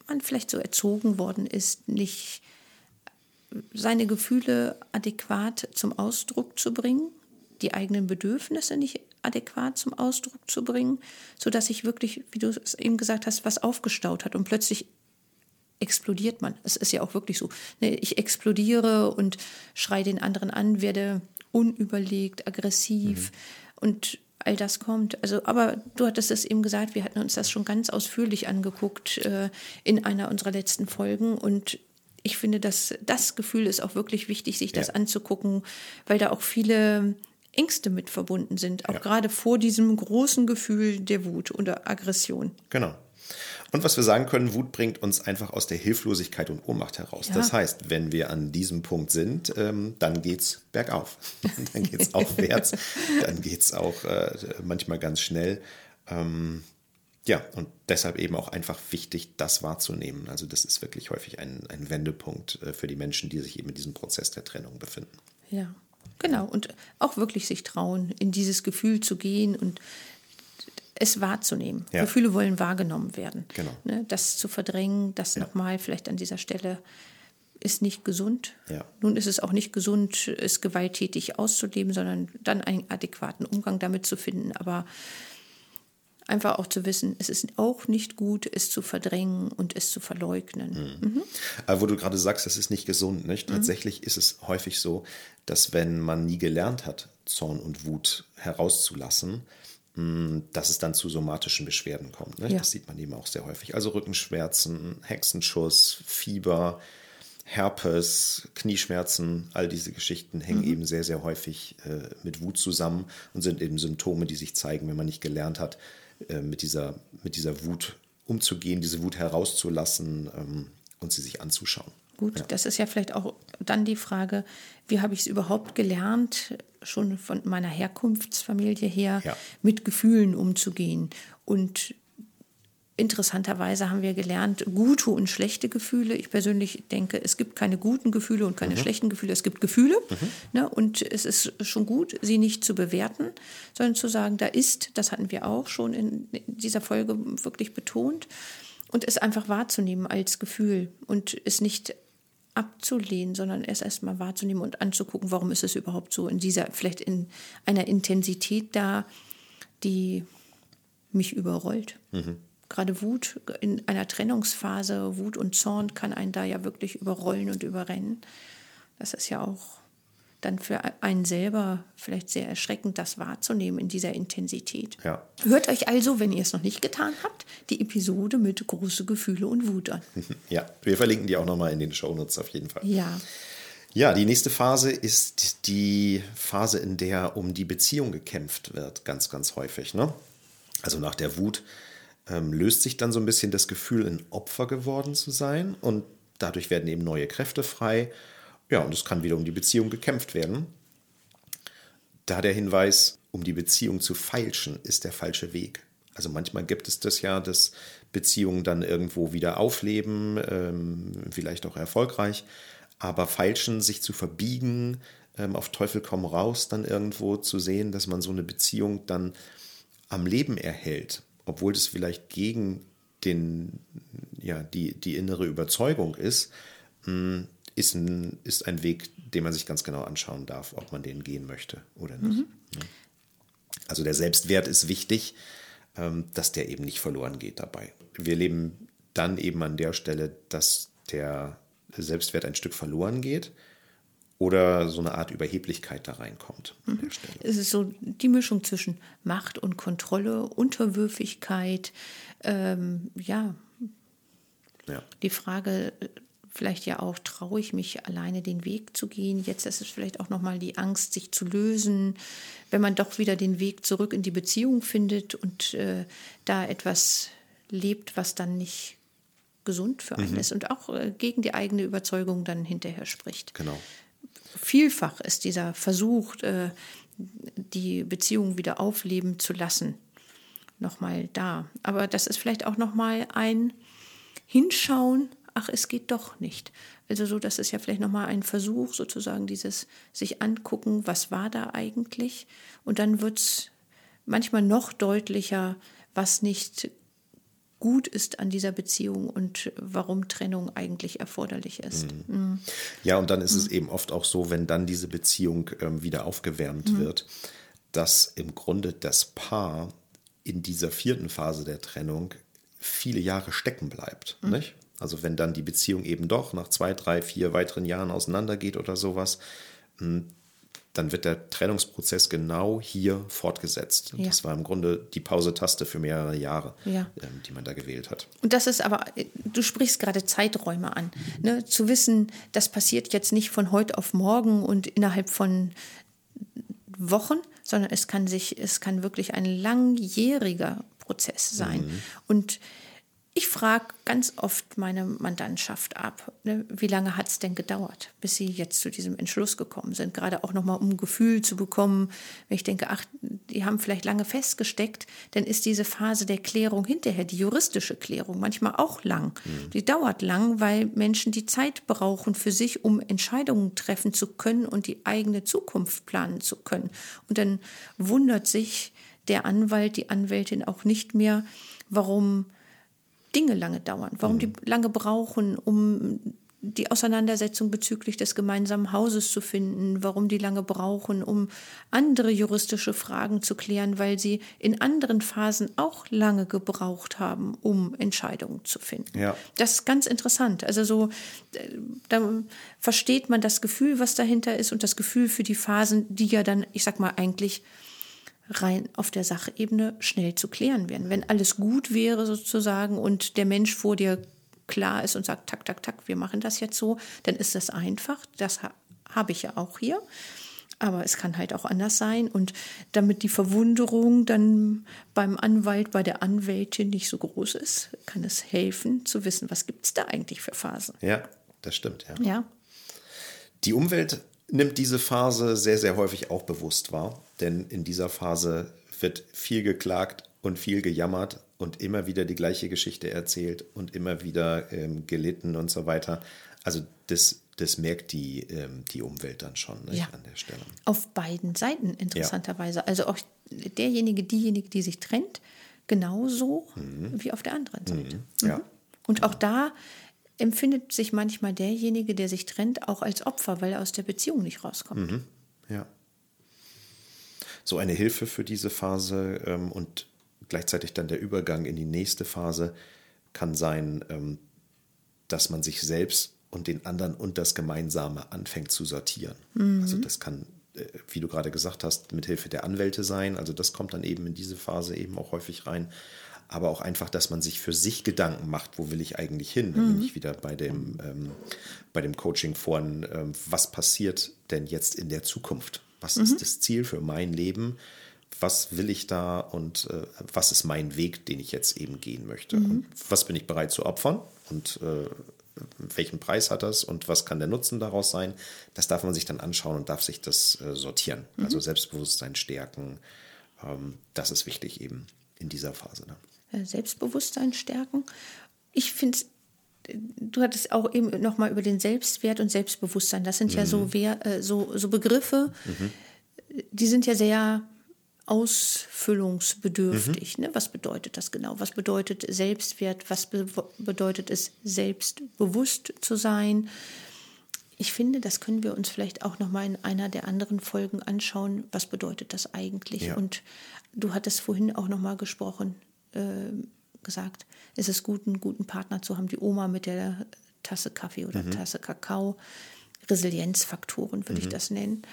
man vielleicht so erzogen worden ist, nicht seine Gefühle adäquat zum Ausdruck zu bringen, die eigenen Bedürfnisse nicht adäquat zum Ausdruck zu bringen, sodass sich wirklich, wie du es eben gesagt hast, was aufgestaut hat und plötzlich explodiert man. Es ist ja auch wirklich so. Ne, ich explodiere und schreie den anderen an, werde unüberlegt, aggressiv mhm. und all das kommt. Also, aber du hattest es eben gesagt, wir hatten uns das schon ganz ausführlich angeguckt äh, in einer unserer letzten Folgen und ich finde, dass das Gefühl ist auch wirklich wichtig, sich das ja. anzugucken, weil da auch viele Ängste mit verbunden sind, auch ja. gerade vor diesem großen Gefühl der Wut oder Aggression. Genau. Und was wir sagen können, Wut bringt uns einfach aus der Hilflosigkeit und Ohnmacht heraus. Ja. Das heißt, wenn wir an diesem Punkt sind, ähm, dann es bergauf. dann geht es aufwärts. dann geht es auch äh, manchmal ganz schnell. Ähm, ja, und deshalb eben auch einfach wichtig, das wahrzunehmen. Also das ist wirklich häufig ein, ein Wendepunkt äh, für die Menschen, die sich eben in diesem Prozess der Trennung befinden. Ja, genau. Und auch wirklich sich trauen, in dieses Gefühl zu gehen und es wahrzunehmen. Ja. Gefühle wollen wahrgenommen werden. Genau. Ne, das zu verdrängen, das ja. nochmal vielleicht an dieser Stelle ist nicht gesund. Ja. Nun ist es auch nicht gesund, es gewalttätig auszuleben, sondern dann einen adäquaten Umgang damit zu finden. Aber einfach auch zu wissen, es ist auch nicht gut, es zu verdrängen und es zu verleugnen. Mhm. Mhm. Aber wo du gerade sagst, es ist nicht gesund, nicht? Mhm. Tatsächlich ist es häufig so, dass wenn man nie gelernt hat, Zorn und Wut herauszulassen, hm, dass es dann zu somatischen Beschwerden kommt. Ja. Das sieht man eben auch sehr häufig. Also Rückenschmerzen, Hexenschuss, Fieber, Herpes, Knieschmerzen, all diese Geschichten hängen mhm. eben sehr, sehr häufig äh, mit Wut zusammen und sind eben Symptome, die sich zeigen, wenn man nicht gelernt hat, äh, mit, dieser, mit dieser Wut umzugehen, diese Wut herauszulassen ähm, und sie sich anzuschauen. Gut, ja. das ist ja vielleicht auch dann die Frage, wie habe ich es überhaupt gelernt, schon von meiner Herkunftsfamilie her, ja. mit Gefühlen umzugehen und interessanterweise haben wir gelernt, gute und schlechte Gefühle. Ich persönlich denke, es gibt keine guten Gefühle und keine mhm. schlechten Gefühle. Es gibt Gefühle. Mhm. Ne, und es ist schon gut, sie nicht zu bewerten, sondern zu sagen, da ist, das hatten wir auch schon in dieser Folge wirklich betont, und es einfach wahrzunehmen als Gefühl und es nicht abzulehnen, sondern es erstmal wahrzunehmen und anzugucken, warum ist es überhaupt so in dieser, vielleicht in einer Intensität da, die mich überrollt. Mhm gerade Wut in einer Trennungsphase, Wut und Zorn kann einen da ja wirklich überrollen und überrennen. Das ist ja auch dann für einen selber vielleicht sehr erschreckend, das wahrzunehmen in dieser Intensität. Ja. Hört euch also, wenn ihr es noch nicht getan habt, die Episode mit große Gefühle und Wut an. Ja, wir verlinken die auch nochmal in den Shownotes auf jeden Fall. Ja. Ja, die nächste Phase ist die Phase, in der um die Beziehung gekämpft wird, ganz, ganz häufig. Ne? Also nach der Wut ähm, löst sich dann so ein bisschen das Gefühl, ein Opfer geworden zu sein und dadurch werden eben neue Kräfte frei. Ja, und es kann wieder um die Beziehung gekämpft werden. Da der Hinweis, um die Beziehung zu feilschen, ist der falsche Weg. Also manchmal gibt es das ja, dass Beziehungen dann irgendwo wieder aufleben, ähm, vielleicht auch erfolgreich. Aber feilschen, sich zu verbiegen, ähm, auf Teufel komm raus, dann irgendwo zu sehen, dass man so eine Beziehung dann am Leben erhält, obwohl das vielleicht gegen den, ja, die, die innere Überzeugung ist, hm, ist ein, ist ein Weg, den man sich ganz genau anschauen darf, ob man den gehen möchte oder nicht. Mhm. Also der Selbstwert ist wichtig, ähm, dass der eben nicht verloren geht dabei. Wir leben dann eben an der Stelle, dass der Selbstwert ein Stück verloren geht oder so eine Art Überheblichkeit da reinkommt. Mhm. Es ist so die Mischung zwischen Macht und Kontrolle, Unterwürfigkeit, ähm, ja. ja. Die Frage vielleicht ja auch, traue ich mich alleine den Weg zu gehen? Jetzt ist es vielleicht auch nochmal die Angst, sich zu lösen, wenn man doch wieder den Weg zurück in die Beziehung findet und äh, da etwas lebt, was dann nicht gesund für einen mhm. ist und auch äh, gegen die eigene Überzeugung dann hinterher spricht. Genau. Vielfach ist dieser Versuch, äh, die Beziehung wieder aufleben zu lassen, nochmal da. Aber das ist vielleicht auch nochmal ein Hinschauen, ach, es geht doch nicht. Also so, das ist ja vielleicht nochmal ein Versuch, sozusagen dieses sich angucken, was war da eigentlich? Und dann wird es manchmal noch deutlicher, was nicht gut ist an dieser Beziehung und warum Trennung eigentlich erforderlich ist. Mhm. Mhm. Ja, und dann ist mhm. es eben oft auch so, wenn dann diese Beziehung ähm, wieder aufgewärmt mhm. wird, dass im Grunde das Paar in dieser vierten Phase der Trennung viele Jahre stecken bleibt. Mhm. Also wenn dann die Beziehung eben doch nach zwei, drei, vier weiteren Jahren auseinandergeht oder sowas, hm, dann wird der Trennungsprozess genau hier fortgesetzt. Ja. Das war im Grunde die Pausetaste für mehrere Jahre, ja. ähm, die man da gewählt hat. Und das ist aber, du sprichst gerade Zeiträume an. Ne? Zu wissen, das passiert jetzt nicht von heute auf morgen und innerhalb von Wochen, sondern es kann sich, es kann wirklich ein langjähriger Prozess sein. Mhm. Und ich frage ganz oft meine Mandantschaft ab, ne, wie lange hat es denn gedauert, bis sie jetzt zu diesem Entschluss gekommen sind. Gerade auch nochmal, um ein Gefühl zu bekommen, wenn ich denke, ach, die haben vielleicht lange festgesteckt, dann ist diese Phase der Klärung hinterher, die juristische Klärung, manchmal auch lang. Mhm. Die dauert lang, weil Menschen die Zeit brauchen für sich, um Entscheidungen treffen zu können und die eigene Zukunft planen zu können. Und dann wundert sich der Anwalt, die Anwältin auch nicht mehr, warum Dinge lange dauern, warum die mhm. lange brauchen, um die Auseinandersetzung bezüglich des gemeinsamen Hauses zu finden, warum die lange brauchen, um andere juristische Fragen zu klären, weil sie in anderen Phasen auch lange gebraucht haben, um Entscheidungen zu finden. Ja. Das ist ganz interessant. Also so, äh, da versteht man das Gefühl, was dahinter ist und das Gefühl für die Phasen, die ja dann, ich sag mal, eigentlich rein auf der Sachebene schnell zu klären wären. Wenn alles gut wäre sozusagen und der Mensch vor dir klar ist und sagt, tak, tak, tak, wir machen das jetzt so, dann ist das einfach. Das ha habe ich ja auch hier. Aber es kann halt auch anders sein. Und damit die Verwunderung dann beim Anwalt, bei der Anwältin nicht so groß ist, kann es helfen zu wissen, was gibt es da eigentlich für Phasen. Ja, das stimmt, ja. ja. Die Umwelt nimmt diese Phase sehr, sehr häufig auch bewusst wahr. Denn in dieser Phase wird viel geklagt und viel gejammert und immer wieder die gleiche Geschichte erzählt und immer wieder ähm, gelitten und so weiter. Also das, das merkt die, ähm, die Umwelt dann schon nicht, ja. an der Stelle. Auf beiden Seiten interessanterweise. Ja. Also auch derjenige, diejenige, die sich trennt, genauso mhm. wie auf der anderen Seite. Mhm. Ja. Und auch da empfindet sich manchmal derjenige, der sich trennt, auch als Opfer, weil er aus der Beziehung nicht rauskommt. Mhm. Ja. So eine Hilfe für diese Phase ähm, und gleichzeitig dann der Übergang in die nächste Phase kann sein, ähm, dass man sich selbst und den anderen und das Gemeinsame anfängt zu sortieren. Mhm. Also das kann, äh, wie du gerade gesagt hast, mit Hilfe der Anwälte sein. Also das kommt dann eben in diese Phase eben auch häufig rein. aber auch einfach, dass man sich für sich Gedanken macht, wo will ich eigentlich hin? Dann bin ich wieder bei dem, ähm, bei dem Coaching vorhin, ähm, was passiert denn jetzt in der Zukunft? Was ist das Ziel für mein Leben? Was will ich da und äh, was ist mein Weg, den ich jetzt eben gehen möchte? Und was bin ich bereit zu opfern? Und äh, welchen Preis hat das und was kann der Nutzen daraus sein? Das darf man sich dann anschauen und darf sich das äh, sortieren. Also Selbstbewusstsein stärken, ähm, das ist wichtig eben in dieser Phase. Ne? Selbstbewusstsein stärken. Ich finde du hattest auch eben nochmal über den Selbstwert und Selbstbewusstsein. Das sind ja so, Wer, äh, so, so Begriffe, die sind ja sehr ausfüllungsbedürftig. Ne? Was bedeutet das genau? Was bedeutet Selbstwert? Was be bedeutet es, selbstbewusst zu sein? Ich finde, das können wir uns vielleicht auch noch mal in einer der anderen Folgen anschauen. Was bedeutet das eigentlich? Ja. Und du hattest vorhin auch noch mal gesprochen, äh, gesagt, es ist gut, einen guten Partner zu haben, die Oma mit der Tasse Kaffee oder Tasse Kakao. Resilienzfaktoren würde ich das nennen.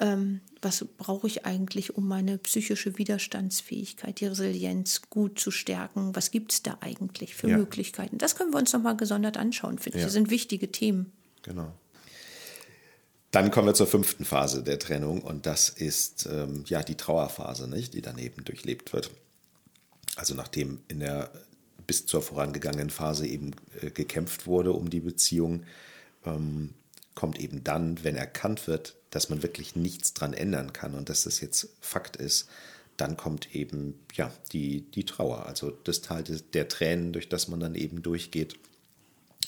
Ähm, was brauche ich eigentlich, um meine psychische Widerstandsfähigkeit, die Resilienz gut zu stärken? Was gibt es da eigentlich für Ja. Möglichkeiten? Das können wir uns nochmal gesondert anschauen, finde ich. Ja. Das sind wichtige Themen. Genau. Dann kommen wir zur fünften Phase der Trennung und das ist ähm, ja die Trauerphase, nicht, die daneben durchlebt wird. Also nachdem in der bis zur vorangegangenen Phase eben äh, gekämpft wurde um die Beziehung, ähm, kommt eben dann, wenn erkannt wird, dass man wirklich nichts dran ändern kann und dass das jetzt Fakt ist, dann kommt eben ja die, die Trauer, also das Tal des- der Tränen, durch das man dann eben durchgeht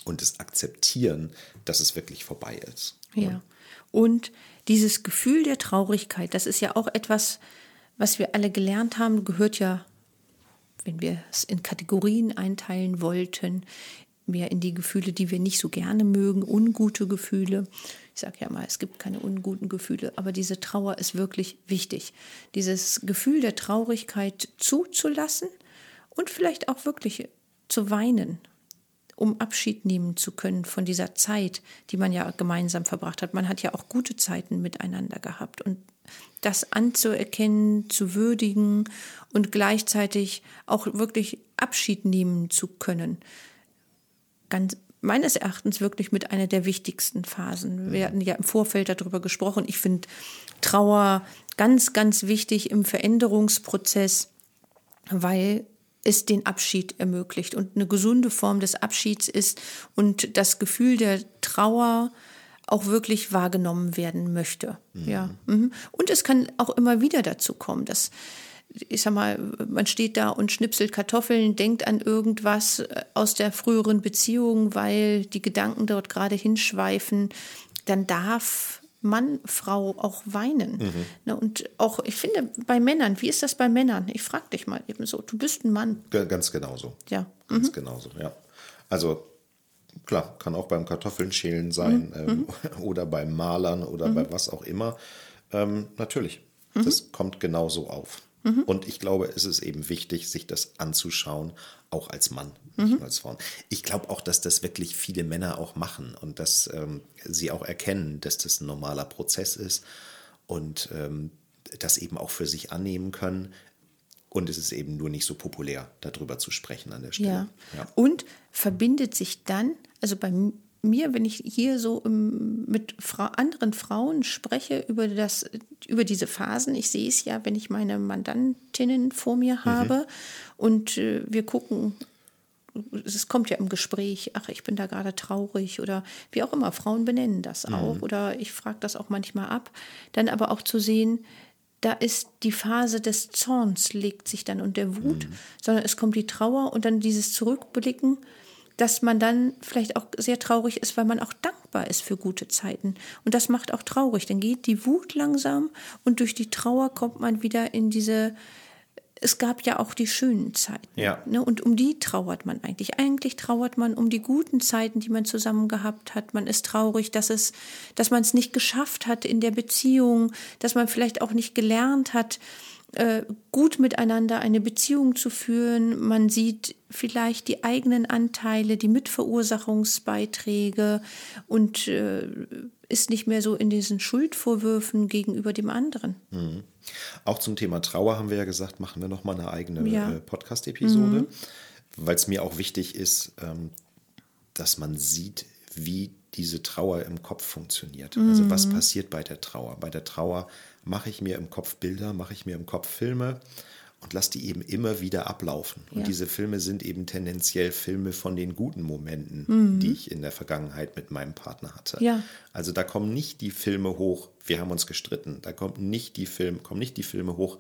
und das Akzeptieren, dass es wirklich vorbei ist. Ja. Und dieses Gefühl der Traurigkeit, das ist ja auch etwas, was wir alle gelernt haben, gehört ja, wenn wir es in Kategorien einteilen wollten, mehr in die Gefühle, die wir nicht so gerne mögen, ungute Gefühle. Ich sage ja mal, es gibt keine unguten Gefühle, aber diese Trauer ist wirklich wichtig. Dieses Gefühl der Traurigkeit zuzulassen und vielleicht auch wirklich zu weinen, um Abschied nehmen zu können von dieser Zeit, die man ja gemeinsam verbracht hat. Man hat ja auch gute Zeiten miteinander gehabt und das anzuerkennen, zu würdigen und gleichzeitig auch wirklich Abschied nehmen zu können. Ganz meines Erachtens wirklich mit einer der wichtigsten Phasen. Wir hatten ja im Vorfeld darüber gesprochen. Ich finde Trauer ganz, ganz wichtig im Veränderungsprozess, weil es den Abschied ermöglicht und eine gesunde Form des Abschieds ist und das Gefühl der Trauer auch wirklich wahrgenommen werden möchte. Ja. Mhm. Und es kann auch immer wieder dazu kommen, dass ich sag mal, man steht da und schnipselt Kartoffeln, denkt an irgendwas äh, aus der früheren Beziehung, weil die Gedanken dort gerade hinschweifen, dann darf Mann, Frau auch weinen. Ne, und auch, ich finde, bei Männern, wie ist das bei Männern? Ich frage dich mal eben so, du bist ein Mann. Ganz genauso. Ja. Ganz genauso, ja. Also klar, kann auch beim Kartoffeln schälen sein ähm, oder beim Malern oder bei was auch immer. Ähm, natürlich, das kommt genauso auf. Und ich glaube, es ist eben wichtig, sich das anzuschauen, auch als Mann, nur als Frau. Ich glaube auch, dass das wirklich viele Männer auch machen und dass ähm, sie auch erkennen, dass das ein normaler Prozess ist und ähm, das eben auch für sich annehmen können. Und es ist eben nur nicht so populär, darüber zu sprechen an der Stelle. Ja. Ja. Und verbindet sich dann, also bei mir, wenn ich hier so ähm, mit Fra anderen Frauen spreche über, das, über diese Phasen, ich sehe es ja, wenn ich meine Mandantinnen vor mir habe und äh, wir gucken, es kommt ja im Gespräch, ach, ich bin da gerade traurig oder wie auch immer, Frauen benennen das auch oder ich frage das auch manchmal ab, dann aber auch zu sehen, da ist die Phase des Zorns legt sich dann und der Wut, sondern es kommt die Trauer und dann dieses Zurückblicken, dass man dann vielleicht auch sehr traurig ist, weil man auch dankbar ist für gute Zeiten. Und das macht auch traurig. Dann geht die Wut langsam und durch die Trauer kommt man wieder in diese, es gab ja auch die schönen Zeiten. Ja. Ne? Und um die trauert man eigentlich. Eigentlich trauert man um die guten Zeiten, die man zusammen gehabt hat. Man ist traurig, dass es, dass man es nicht geschafft hat in der Beziehung, dass man vielleicht auch nicht gelernt hat, äh, gut miteinander eine Beziehung zu führen. Man sieht vielleicht die eigenen Anteile, die Mitverursachungsbeiträge und äh, ist nicht mehr so in diesen Schuldvorwürfen gegenüber dem anderen. Mhm. Auch zum Thema Trauer haben wir ja gesagt, machen wir nochmal eine eigene Ja. äh, Podcast-Episode, weil es mir auch wichtig ist, ähm, dass man sieht, wie diese Trauer im Kopf funktioniert. Also was passiert bei der Trauer? Bei der Trauer mache ich mir im Kopf Bilder, mache ich mir im Kopf Filme und lasse die eben immer wieder ablaufen. Und Ja. diese Filme sind eben tendenziell Filme von den guten Momenten, die ich in der Vergangenheit mit meinem Partner hatte. Ja. Also da kommen nicht die Filme hoch, wir haben uns gestritten. Da kommt nicht die Film, kommen nicht die Filme hoch,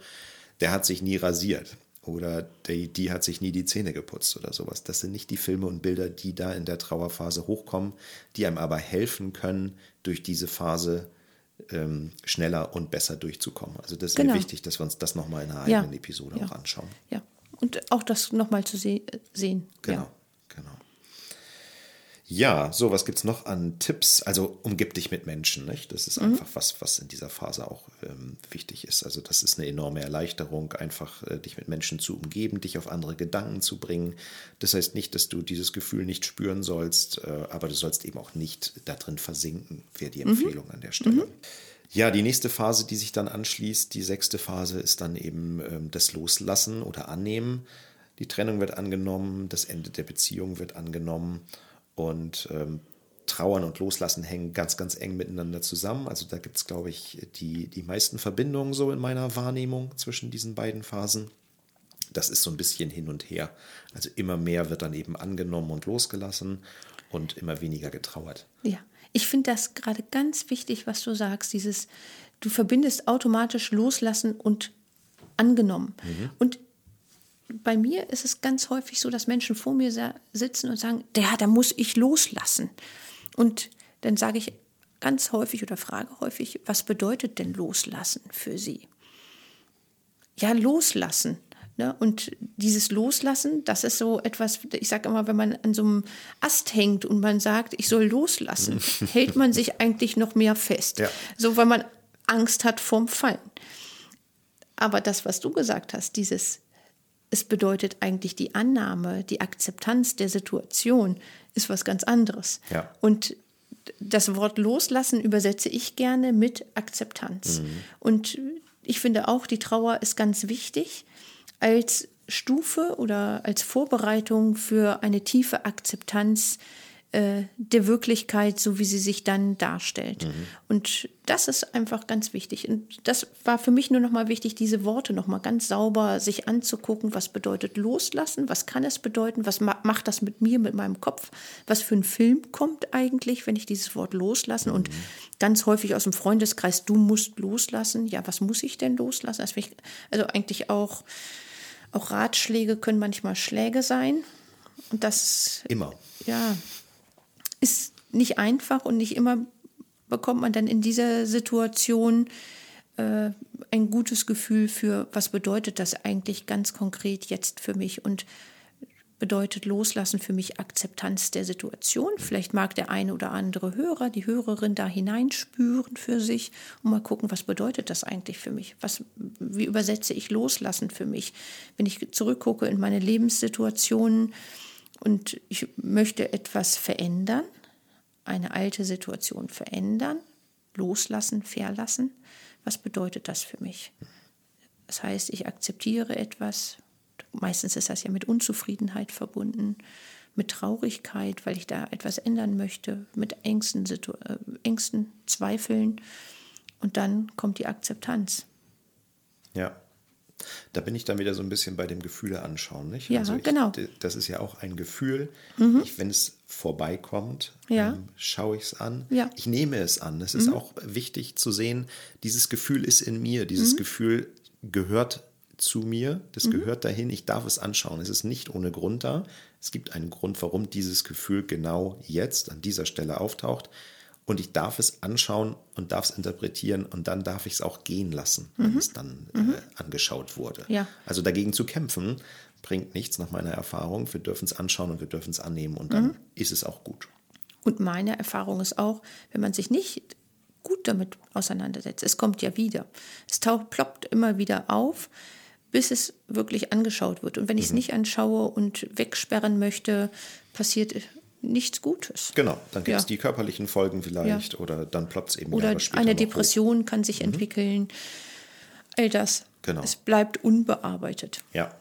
der hat sich nie rasiert oder die, die hat sich nie die Zähne geputzt oder sowas. Das sind nicht die Filme und Bilder, die da in der Trauerphase hochkommen, die einem aber helfen können, durch diese Phase ähm, schneller und besser durchzukommen. Also das ist Genau. mir wichtig, dass wir uns das nochmal in einer Ja. eigenen Episode Ja. auch anschauen. Ja. Und auch das nochmal zu se sehen. Genau, Ja. genau. Ja, so, was gibt es noch an Tipps? Also umgib dich mit Menschen, nicht? Das Mhm. ist einfach was, was in dieser Phase auch ähm, wichtig ist. Also das ist eine enorme Erleichterung, einfach äh, dich mit Menschen zu umgeben, dich auf andere Gedanken zu bringen. Das heißt nicht, dass du dieses Gefühl nicht spüren sollst, äh, aber du sollst eben auch nicht da drin versinken, wäre die Empfehlung an der Stelle. Ja, die nächste Phase, die sich dann anschließt, die sechste Phase, ist dann eben ähm, das Loslassen oder Annehmen. Die Trennung wird angenommen, das Ende der Beziehung wird angenommen und ähm, Trauern und Loslassen hängen ganz, ganz eng miteinander zusammen. Also da gibt es, glaube ich, die, die meisten Verbindungen so in meiner Wahrnehmung zwischen diesen beiden Phasen. Das ist so ein bisschen hin und her. Also immer mehr wird dann eben angenommen und losgelassen und immer weniger getrauert. Ja, ich finde das gerade ganz wichtig, was du sagst, dieses, du verbindest automatisch loslassen und angenommen. Und bei mir ist es ganz häufig so, dass Menschen vor mir sitzen und sagen, ja, da muss ich loslassen. Und dann sage ich ganz häufig oder frage häufig, was bedeutet denn loslassen für sie? ja, loslassen. Ne? Und dieses Loslassen, das ist so etwas, ich sage immer, wenn man an so einem Ast hängt und man sagt, ich soll loslassen, hält man sich eigentlich noch mehr fest. Ja. So, weil man Angst hat vorm Fallen. Aber das, was du gesagt hast, dieses, es bedeutet eigentlich die Annahme, die Akzeptanz der Situation, ist was ganz anderes. Ja. Und das Wort loslassen übersetze ich gerne mit Akzeptanz. Und ich finde auch, die Trauer ist ganz wichtig als Stufe oder als Vorbereitung für eine tiefe Akzeptanz äh, der Wirklichkeit, so wie sie sich dann darstellt. Und das ist einfach ganz wichtig. Und das war für mich nur noch mal wichtig, diese Worte noch mal ganz sauber sich anzugucken. Was bedeutet loslassen? Was kann es bedeuten? Was ma macht das mit mir, mit meinem Kopf? Was für ein Film kommt eigentlich, wenn ich dieses Wort loslassen? Und ganz häufig aus dem Freundeskreis, du musst loslassen. Ja, was muss ich denn loslassen? Also, ich, also eigentlich auch, auch Ratschläge können manchmal Schläge sein. Und das Immer. ja, ist nicht einfach und nicht immer bekommt man dann in dieser Situation äh, ein gutes Gefühl für, was bedeutet das eigentlich ganz konkret jetzt für mich und bedeutet Loslassen für mich Akzeptanz der Situation. Vielleicht mag der eine oder andere Hörer, die Hörerin da hineinspüren für sich und mal gucken, was bedeutet das eigentlich für mich? Was, wie übersetze ich Loslassen für mich? Wenn ich zurückgucke in meine Lebenssituationen, und ich möchte etwas verändern, eine alte Situation verändern, loslassen, verlassen. Was bedeutet das für mich? Das heißt, ich akzeptiere etwas. Meistens ist das ja mit Unzufriedenheit verbunden, mit Traurigkeit, weil ich da etwas ändern möchte, mit Ängsten, Situ äh, Ängsten Zweifeln. Und dann kommt die Akzeptanz. Ja. Da bin ich dann wieder so ein bisschen bei dem Gefühle anschauen, nicht? Ja, ich, genau. Das ist ja auch ein Gefühl. Ich, wenn es vorbeikommt, Ja. ähm, schaue ich es an. Ja. Ich nehme es an. Es ist auch wichtig zu sehen, dieses Gefühl ist in mir. Dieses Gefühl gehört zu mir. Das gehört dahin. Ich darf es anschauen. Es ist nicht ohne Grund da. Es gibt einen Grund, warum dieses Gefühl genau jetzt an dieser Stelle auftaucht. Und ich darf es anschauen und darf es interpretieren und dann darf ich es auch gehen lassen, wenn es dann äh, angeschaut wurde. Ja. Also dagegen zu kämpfen, bringt nichts nach meiner Erfahrung. Wir dürfen es anschauen und wir dürfen es annehmen und dann ist es auch gut. Und meine Erfahrung ist auch, wenn man sich nicht gut damit auseinandersetzt, es kommt ja wieder. Es taucht, ploppt immer wieder auf, bis es wirklich angeschaut wird. Und wenn ich es nicht anschaue und wegsperren möchte, passiert nichts Gutes. Genau, dann gibt es Ja. die körperlichen Folgen vielleicht Ja. oder dann ploppt es eben Oder Jahre später eine noch hoch. Depression kann sich entwickeln. All das. Genau. Es bleibt unbearbeitet. Ja.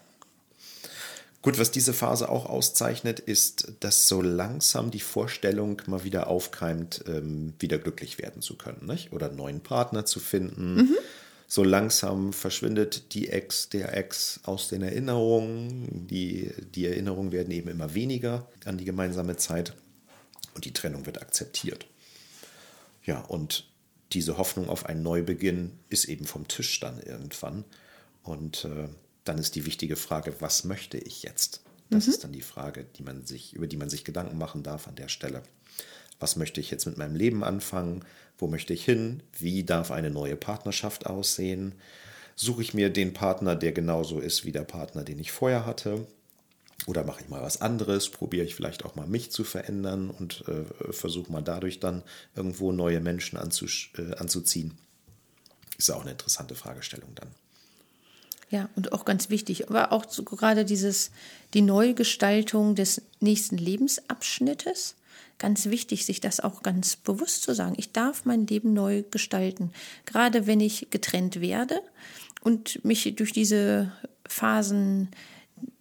Gut, was diese Phase auch auszeichnet, ist, dass so langsam die Vorstellung mal wieder aufkeimt, ähm, wieder glücklich werden zu können, nicht? oder einen neuen Partner zu finden. So langsam verschwindet die Ex, der Ex aus den Erinnerungen. Die, die Erinnerungen werden eben immer weniger an die gemeinsame Zeit und die Trennung wird akzeptiert. Ja, und diese Hoffnung auf einen Neubeginn ist eben vom Tisch dann irgendwann. Und äh, dann ist die wichtige Frage, was möchte ich jetzt? Das ist dann die Frage, die man sich, über die man sich Gedanken machen darf an der Stelle. Was möchte ich jetzt mit meinem Leben anfangen? Wo möchte ich hin? Wie darf eine neue Partnerschaft aussehen? Suche ich mir den Partner, der genauso ist wie der Partner, den ich vorher hatte? Oder mache ich mal was anderes? Probiere ich vielleicht auch mal mich zu verändern und äh, versuche mal dadurch dann irgendwo neue Menschen äh, anzuziehen? Ist auch eine interessante Fragestellung dann. Ja, und auch ganz wichtig, aber auch so gerade dieses, die Neugestaltung des nächsten Lebensabschnittes. Ganz wichtig, sich das auch ganz bewusst zu sagen. Ich darf mein Leben neu gestalten. Gerade wenn ich getrennt werde und mich durch diese Phasen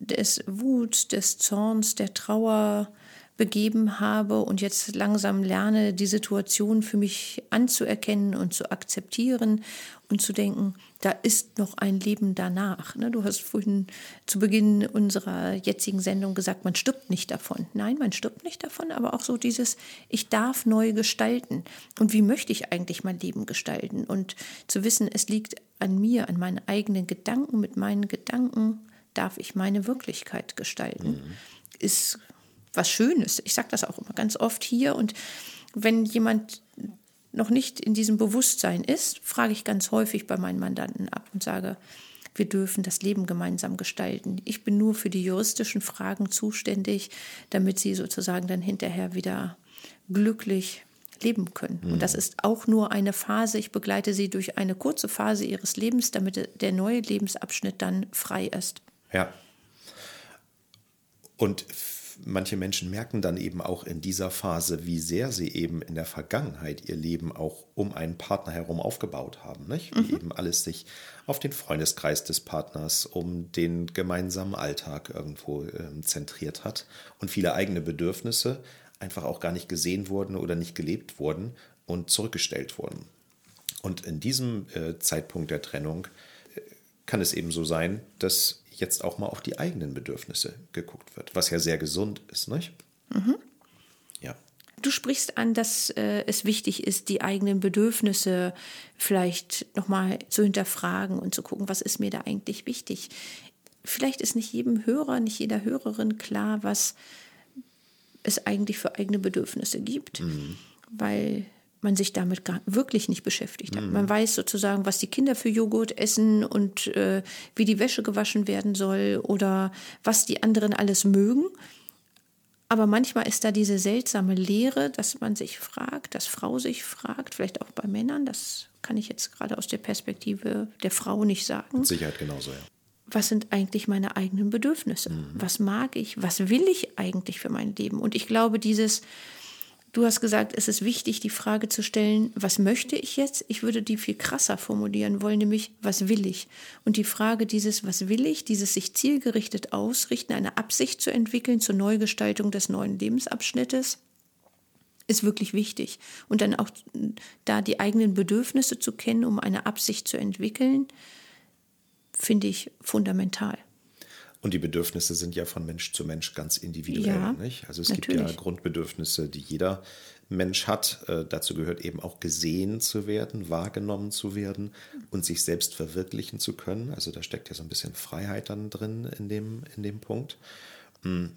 des Wuts, des Zorns, der Trauer begeben habe und jetzt langsam lerne, die Situation für mich anzuerkennen und zu akzeptieren und zu denken, da ist noch ein Leben danach. Ne, Du hast vorhin zu Beginn unserer jetzigen Sendung gesagt, man stirbt nicht davon. Nein, man stirbt nicht davon, aber auch so dieses, ich darf neu gestalten. Und wie möchte ich eigentlich mein Leben gestalten? Und zu wissen, es liegt an mir, an meinen eigenen Gedanken. Mit meinen Gedanken darf ich meine Wirklichkeit gestalten. Ist was Schönes. Ich sage das auch immer ganz oft hier. Und wenn jemand noch nicht in diesem Bewusstsein ist, frage ich ganz häufig bei meinen Mandanten ab und sage, wir dürfen das Leben gemeinsam gestalten. Ich bin nur für die juristischen Fragen zuständig, damit sie sozusagen dann hinterher wieder glücklich leben können. Und das ist auch nur eine Phase. Ich begleite sie durch eine kurze Phase ihres Lebens, damit der neue Lebensabschnitt dann frei ist. Ja. Und manche Menschen merken dann eben auch in dieser Phase, wie sehr sie eben in der Vergangenheit ihr Leben auch um einen Partner herum aufgebaut haben. Nicht? Wie eben alles sich auf den Freundeskreis des Partners, um den gemeinsamen Alltag irgendwo ähm, zentriert hat und viele eigene Bedürfnisse einfach auch gar nicht gesehen wurden oder nicht gelebt wurden und zurückgestellt wurden. Und in diesem äh, Zeitpunkt der Trennung äh, kann es eben so sein, dass jetzt auch mal auf die eigenen Bedürfnisse geguckt wird, was ja sehr gesund ist, nicht? Ja. Du sprichst an, dass äh, es wichtig ist, die eigenen Bedürfnisse vielleicht nochmal zu hinterfragen und zu gucken, was ist mir da eigentlich wichtig. Vielleicht ist nicht jedem Hörer, nicht jeder Hörerin klar, was es eigentlich für eigene Bedürfnisse gibt, weil man sich damit gar wirklich nicht beschäftigt hat. Man weiß sozusagen, was die Kinder für Joghurt essen und äh, wie die Wäsche gewaschen werden soll oder was die anderen alles mögen. Aber manchmal ist da diese seltsame Leere, dass man sich fragt, dass Frau sich fragt, vielleicht auch bei Männern, das kann ich jetzt gerade aus der Perspektive der Frau nicht sagen Mit Sicherheit genauso, ja. was sind eigentlich meine eigenen Bedürfnisse? Was mag ich? Was will ich eigentlich für mein Leben? Und ich glaube, dieses, du hast gesagt, es ist wichtig, die Frage zu stellen, was möchte ich jetzt? Ich würde die viel krasser formulieren wollen, nämlich, was will ich? Und die Frage dieses, was will ich, dieses sich zielgerichtet ausrichten, eine Absicht zu entwickeln zur Neugestaltung des neuen Lebensabschnittes, ist wirklich wichtig. Und dann auch da die eigenen Bedürfnisse zu kennen, um eine Absicht zu entwickeln, finde ich fundamental. Und die Bedürfnisse sind ja von Mensch zu Mensch ganz individuell. Ja, nicht? Also es gibt ja natürlich. Grundbedürfnisse, die jeder Mensch hat. Äh, dazu gehört eben auch gesehen zu werden, wahrgenommen zu werden und sich selbst verwirklichen zu können. Also da steckt ja so ein bisschen Freiheit dann drin in dem, in dem Punkt. Mm.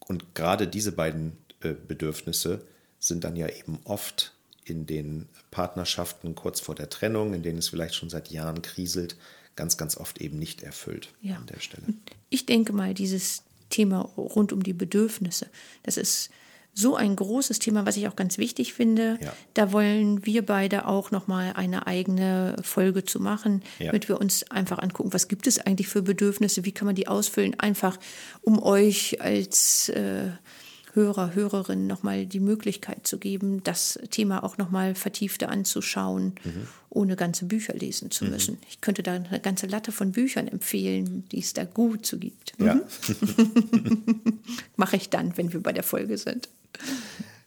Und gerade diese beiden äh, Bedürfnisse sind dann ja eben oft in den Partnerschaften kurz vor der Trennung, in denen es vielleicht schon seit Jahren kriselt, ganz, ganz oft eben nicht erfüllt Ja. an der Stelle. Ich denke mal, dieses Thema rund um die Bedürfnisse, das ist so ein großes Thema, was ich auch ganz wichtig finde. Ja. Da wollen wir beide auch noch mal eine eigene Folge zu machen, Ja. damit wir uns einfach angucken, was gibt es eigentlich für Bedürfnisse, wie kann man die ausfüllen, einfach um euch als äh, Hörer, Hörerinnen nochmal die Möglichkeit zu geben, das Thema auch nochmal vertiefter anzuschauen, mhm. ohne ganze Bücher lesen zu mhm. müssen. Ich könnte da eine ganze Latte von Büchern empfehlen, die es da gut zu gibt. Ja. Mhm. Mache ich dann, wenn wir bei der Folge sind.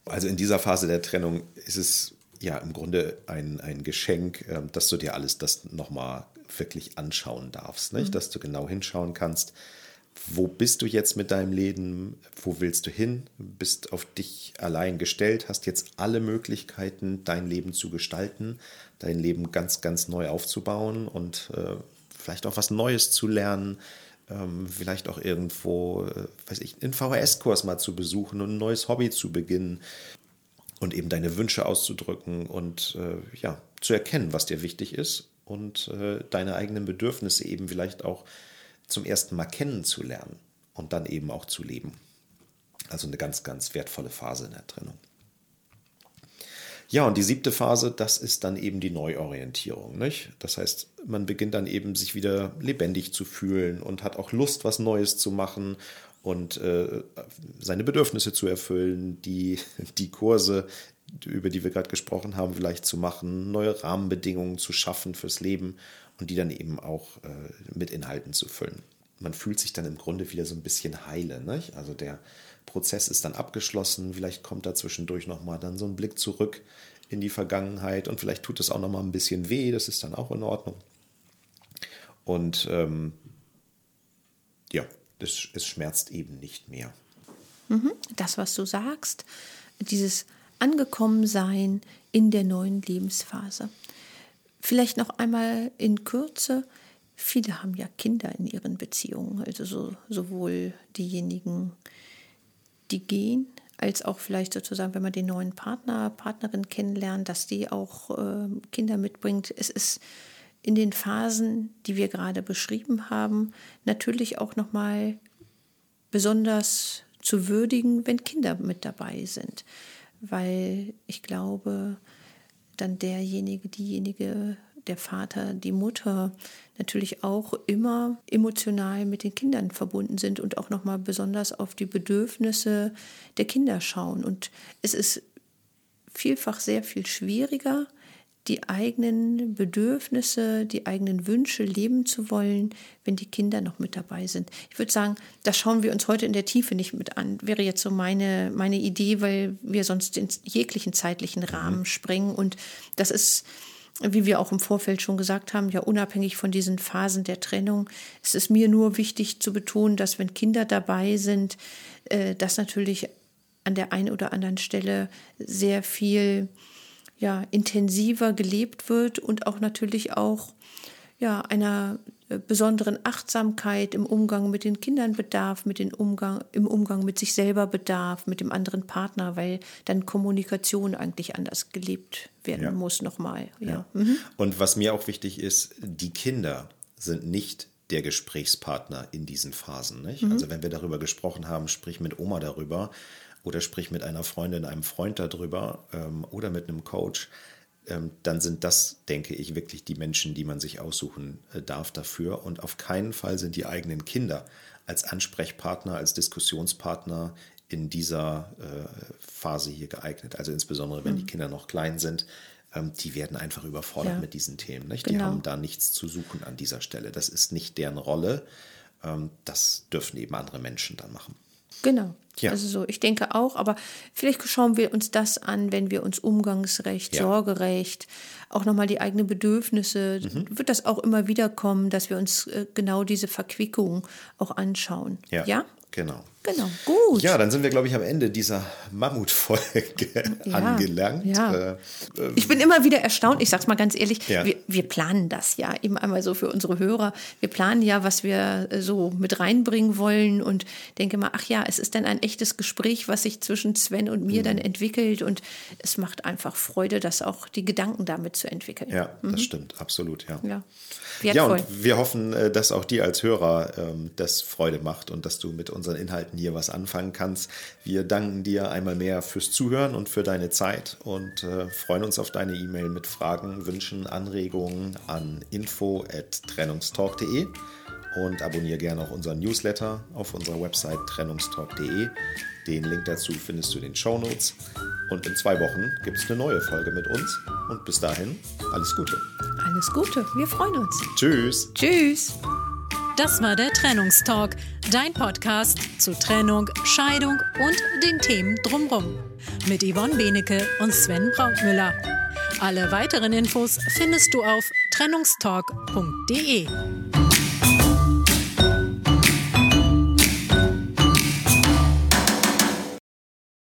Also in dieser Phase der Trennung ist es ja im Grunde ein, ein Geschenk, ähm, dass du dir alles das nochmal wirklich anschauen darfst, nicht? Mhm. dass du genau hinschauen kannst, wo bist du jetzt mit deinem Leben, wo willst du hin, bist auf dich allein gestellt, hast jetzt alle Möglichkeiten, dein Leben zu gestalten, dein Leben ganz, ganz neu aufzubauen und äh, vielleicht auch was Neues zu lernen, ähm, vielleicht auch irgendwo, äh, weiß ich, einen VHS-Kurs mal zu besuchen und ein neues Hobby zu beginnen und eben deine Wünsche auszudrücken und äh, ja, zu erkennen, was dir wichtig ist und äh, deine eigenen Bedürfnisse eben vielleicht auch zum ersten Mal kennenzulernen und dann eben auch zu leben. Also eine ganz, ganz wertvolle Phase in der Trennung. Ja, und die siebte Phase, das ist dann eben die Neuorientierung. Nicht? Das heißt, man beginnt dann eben sich wieder lebendig zu fühlen und hat auch Lust, was Neues zu machen und äh, seine Bedürfnisse zu erfüllen, die, die Kurse, über die wir gerade gesprochen haben, vielleicht zu machen, neue Rahmenbedingungen zu schaffen fürs Leben und die dann eben auch äh, mit Inhalten zu füllen. Man fühlt sich dann im Grunde wieder so ein bisschen heile. Nicht? Also der Prozess ist dann abgeschlossen, vielleicht kommt da zwischendurch nochmal dann so ein Blick zurück in die Vergangenheit und vielleicht tut es auch nochmal ein bisschen weh, das ist dann auch in Ordnung. Und ähm, ja, das, es schmerzt eben nicht mehr. Mhm. Das, was du sagst, dieses Angekommensein in der neuen Lebensphase. Vielleicht noch einmal in Kürze. Viele haben ja Kinder in ihren Beziehungen, also so, sowohl diejenigen, die gehen, als auch vielleicht sozusagen, wenn man den neuen Partner, Partnerin kennenlernt, dass die auch äh, Kinder mitbringt. Es ist in den Phasen, die wir gerade beschrieben haben, natürlich auch nochmal besonders zu würdigen, wenn Kinder mit dabei sind. Weil ich glaube, dann derjenige, diejenige, der Vater, die Mutter natürlich auch immer emotional mit den Kindern verbunden sind und auch nochmal besonders auf die Bedürfnisse der Kinder schauen. Und es ist vielfach sehr viel schwieriger, die eigenen Bedürfnisse, die eigenen Wünsche leben zu wollen, wenn die Kinder noch mit dabei sind. Ich würde sagen, das schauen wir uns heute in der Tiefe nicht mit an. Wäre jetzt so meine, meine Idee, weil wir sonst in jeglichen zeitlichen Rahmen mhm. springen. Und das ist, wie wir auch im Vorfeld schon gesagt haben, ja unabhängig von diesen Phasen der Trennung. Es ist mir nur wichtig zu betonen, dass wenn Kinder dabei sind, äh, dass natürlich an der einen oder anderen Stelle sehr viel ja, intensiver gelebt wird und auch natürlich auch ja, einer äh, besonderen Achtsamkeit im Umgang mit den Kindern bedarf, mit den Umgang, im Umgang mit sich selber bedarf, mit dem anderen Partner, weil dann Kommunikation eigentlich anders gelebt werden ja. muss nochmal. Ja. ja. Mhm. Und was mir auch wichtig ist, die Kinder sind nicht der Gesprächspartner in diesen Phasen. Mhm. Also wenn wir darüber gesprochen haben, sprich mit Oma darüber oder sprich mit einer Freundin, einem Freund darüber ähm, oder mit einem Coach, ähm, dann sind das, denke ich, wirklich die Menschen, die man sich aussuchen äh, darf dafür. Und auf keinen Fall sind die eigenen Kinder als Ansprechpartner, als Diskussionspartner in dieser äh, Phase hier geeignet. Also insbesondere, wenn mhm. die Kinder noch klein sind, ähm, die werden einfach überfordert ja. mit diesen Themen. Nicht? Genau. Die haben da nichts zu suchen an dieser Stelle. Das ist nicht deren Rolle. Ähm, das dürfen eben andere Menschen dann machen. Genau. Ja. Also so, ich denke auch, aber vielleicht schauen wir uns das an, wenn wir uns Umgangsrecht, ja. Sorgerecht, auch nochmal die eigenen Bedürfnisse, mhm. wird das auch immer wieder kommen, dass wir uns äh, genau diese Verquickung auch anschauen. Ja. ja? Genau. Genau, gut. Ja, dann sind wir, glaube ich, am Ende dieser Mammutfolge ja, angelangt. Ja. Äh, ich bin immer wieder erstaunt, ich sage es mal ganz ehrlich, ja. wir, wir, planen das ja eben einmal so für unsere Hörer. Wir planen ja, was wir äh, so mit reinbringen wollen und denke mal, ach ja, es ist dann ein echtes Gespräch, was sich zwischen Sven und mir mhm. dann entwickelt und es macht einfach Freude, das auch die Gedanken damit zu entwickeln. Ja, mhm. das stimmt, absolut, ja. Ja, ja und wir hoffen, äh, dass auch dir als Hörer ähm, das Freude macht und dass du mit unseren Inhalten hier was anfangen kannst. Wir danken dir einmal mehr fürs Zuhören und für deine Zeit und äh, freuen uns auf deine E-Mail mit Fragen, Wünschen, Anregungen an info@trennungstalk.de und abonniere gerne auch unseren Newsletter auf unserer Website trennungstalk.de Den Link dazu findest du in den Show Notes. Und in zwei Wochen gibt es eine neue Folge mit uns. Und bis dahin, alles Gute. Alles Gute, wir freuen uns. Tschüss. Tschüss. Das war der Trennungstalk, dein Podcast zu Trennung, Scheidung und den Themen drumrum. Mit Yvonne Benecke und Sven Brautmüller. Alle weiteren Infos findest du auf trennungstalk.de.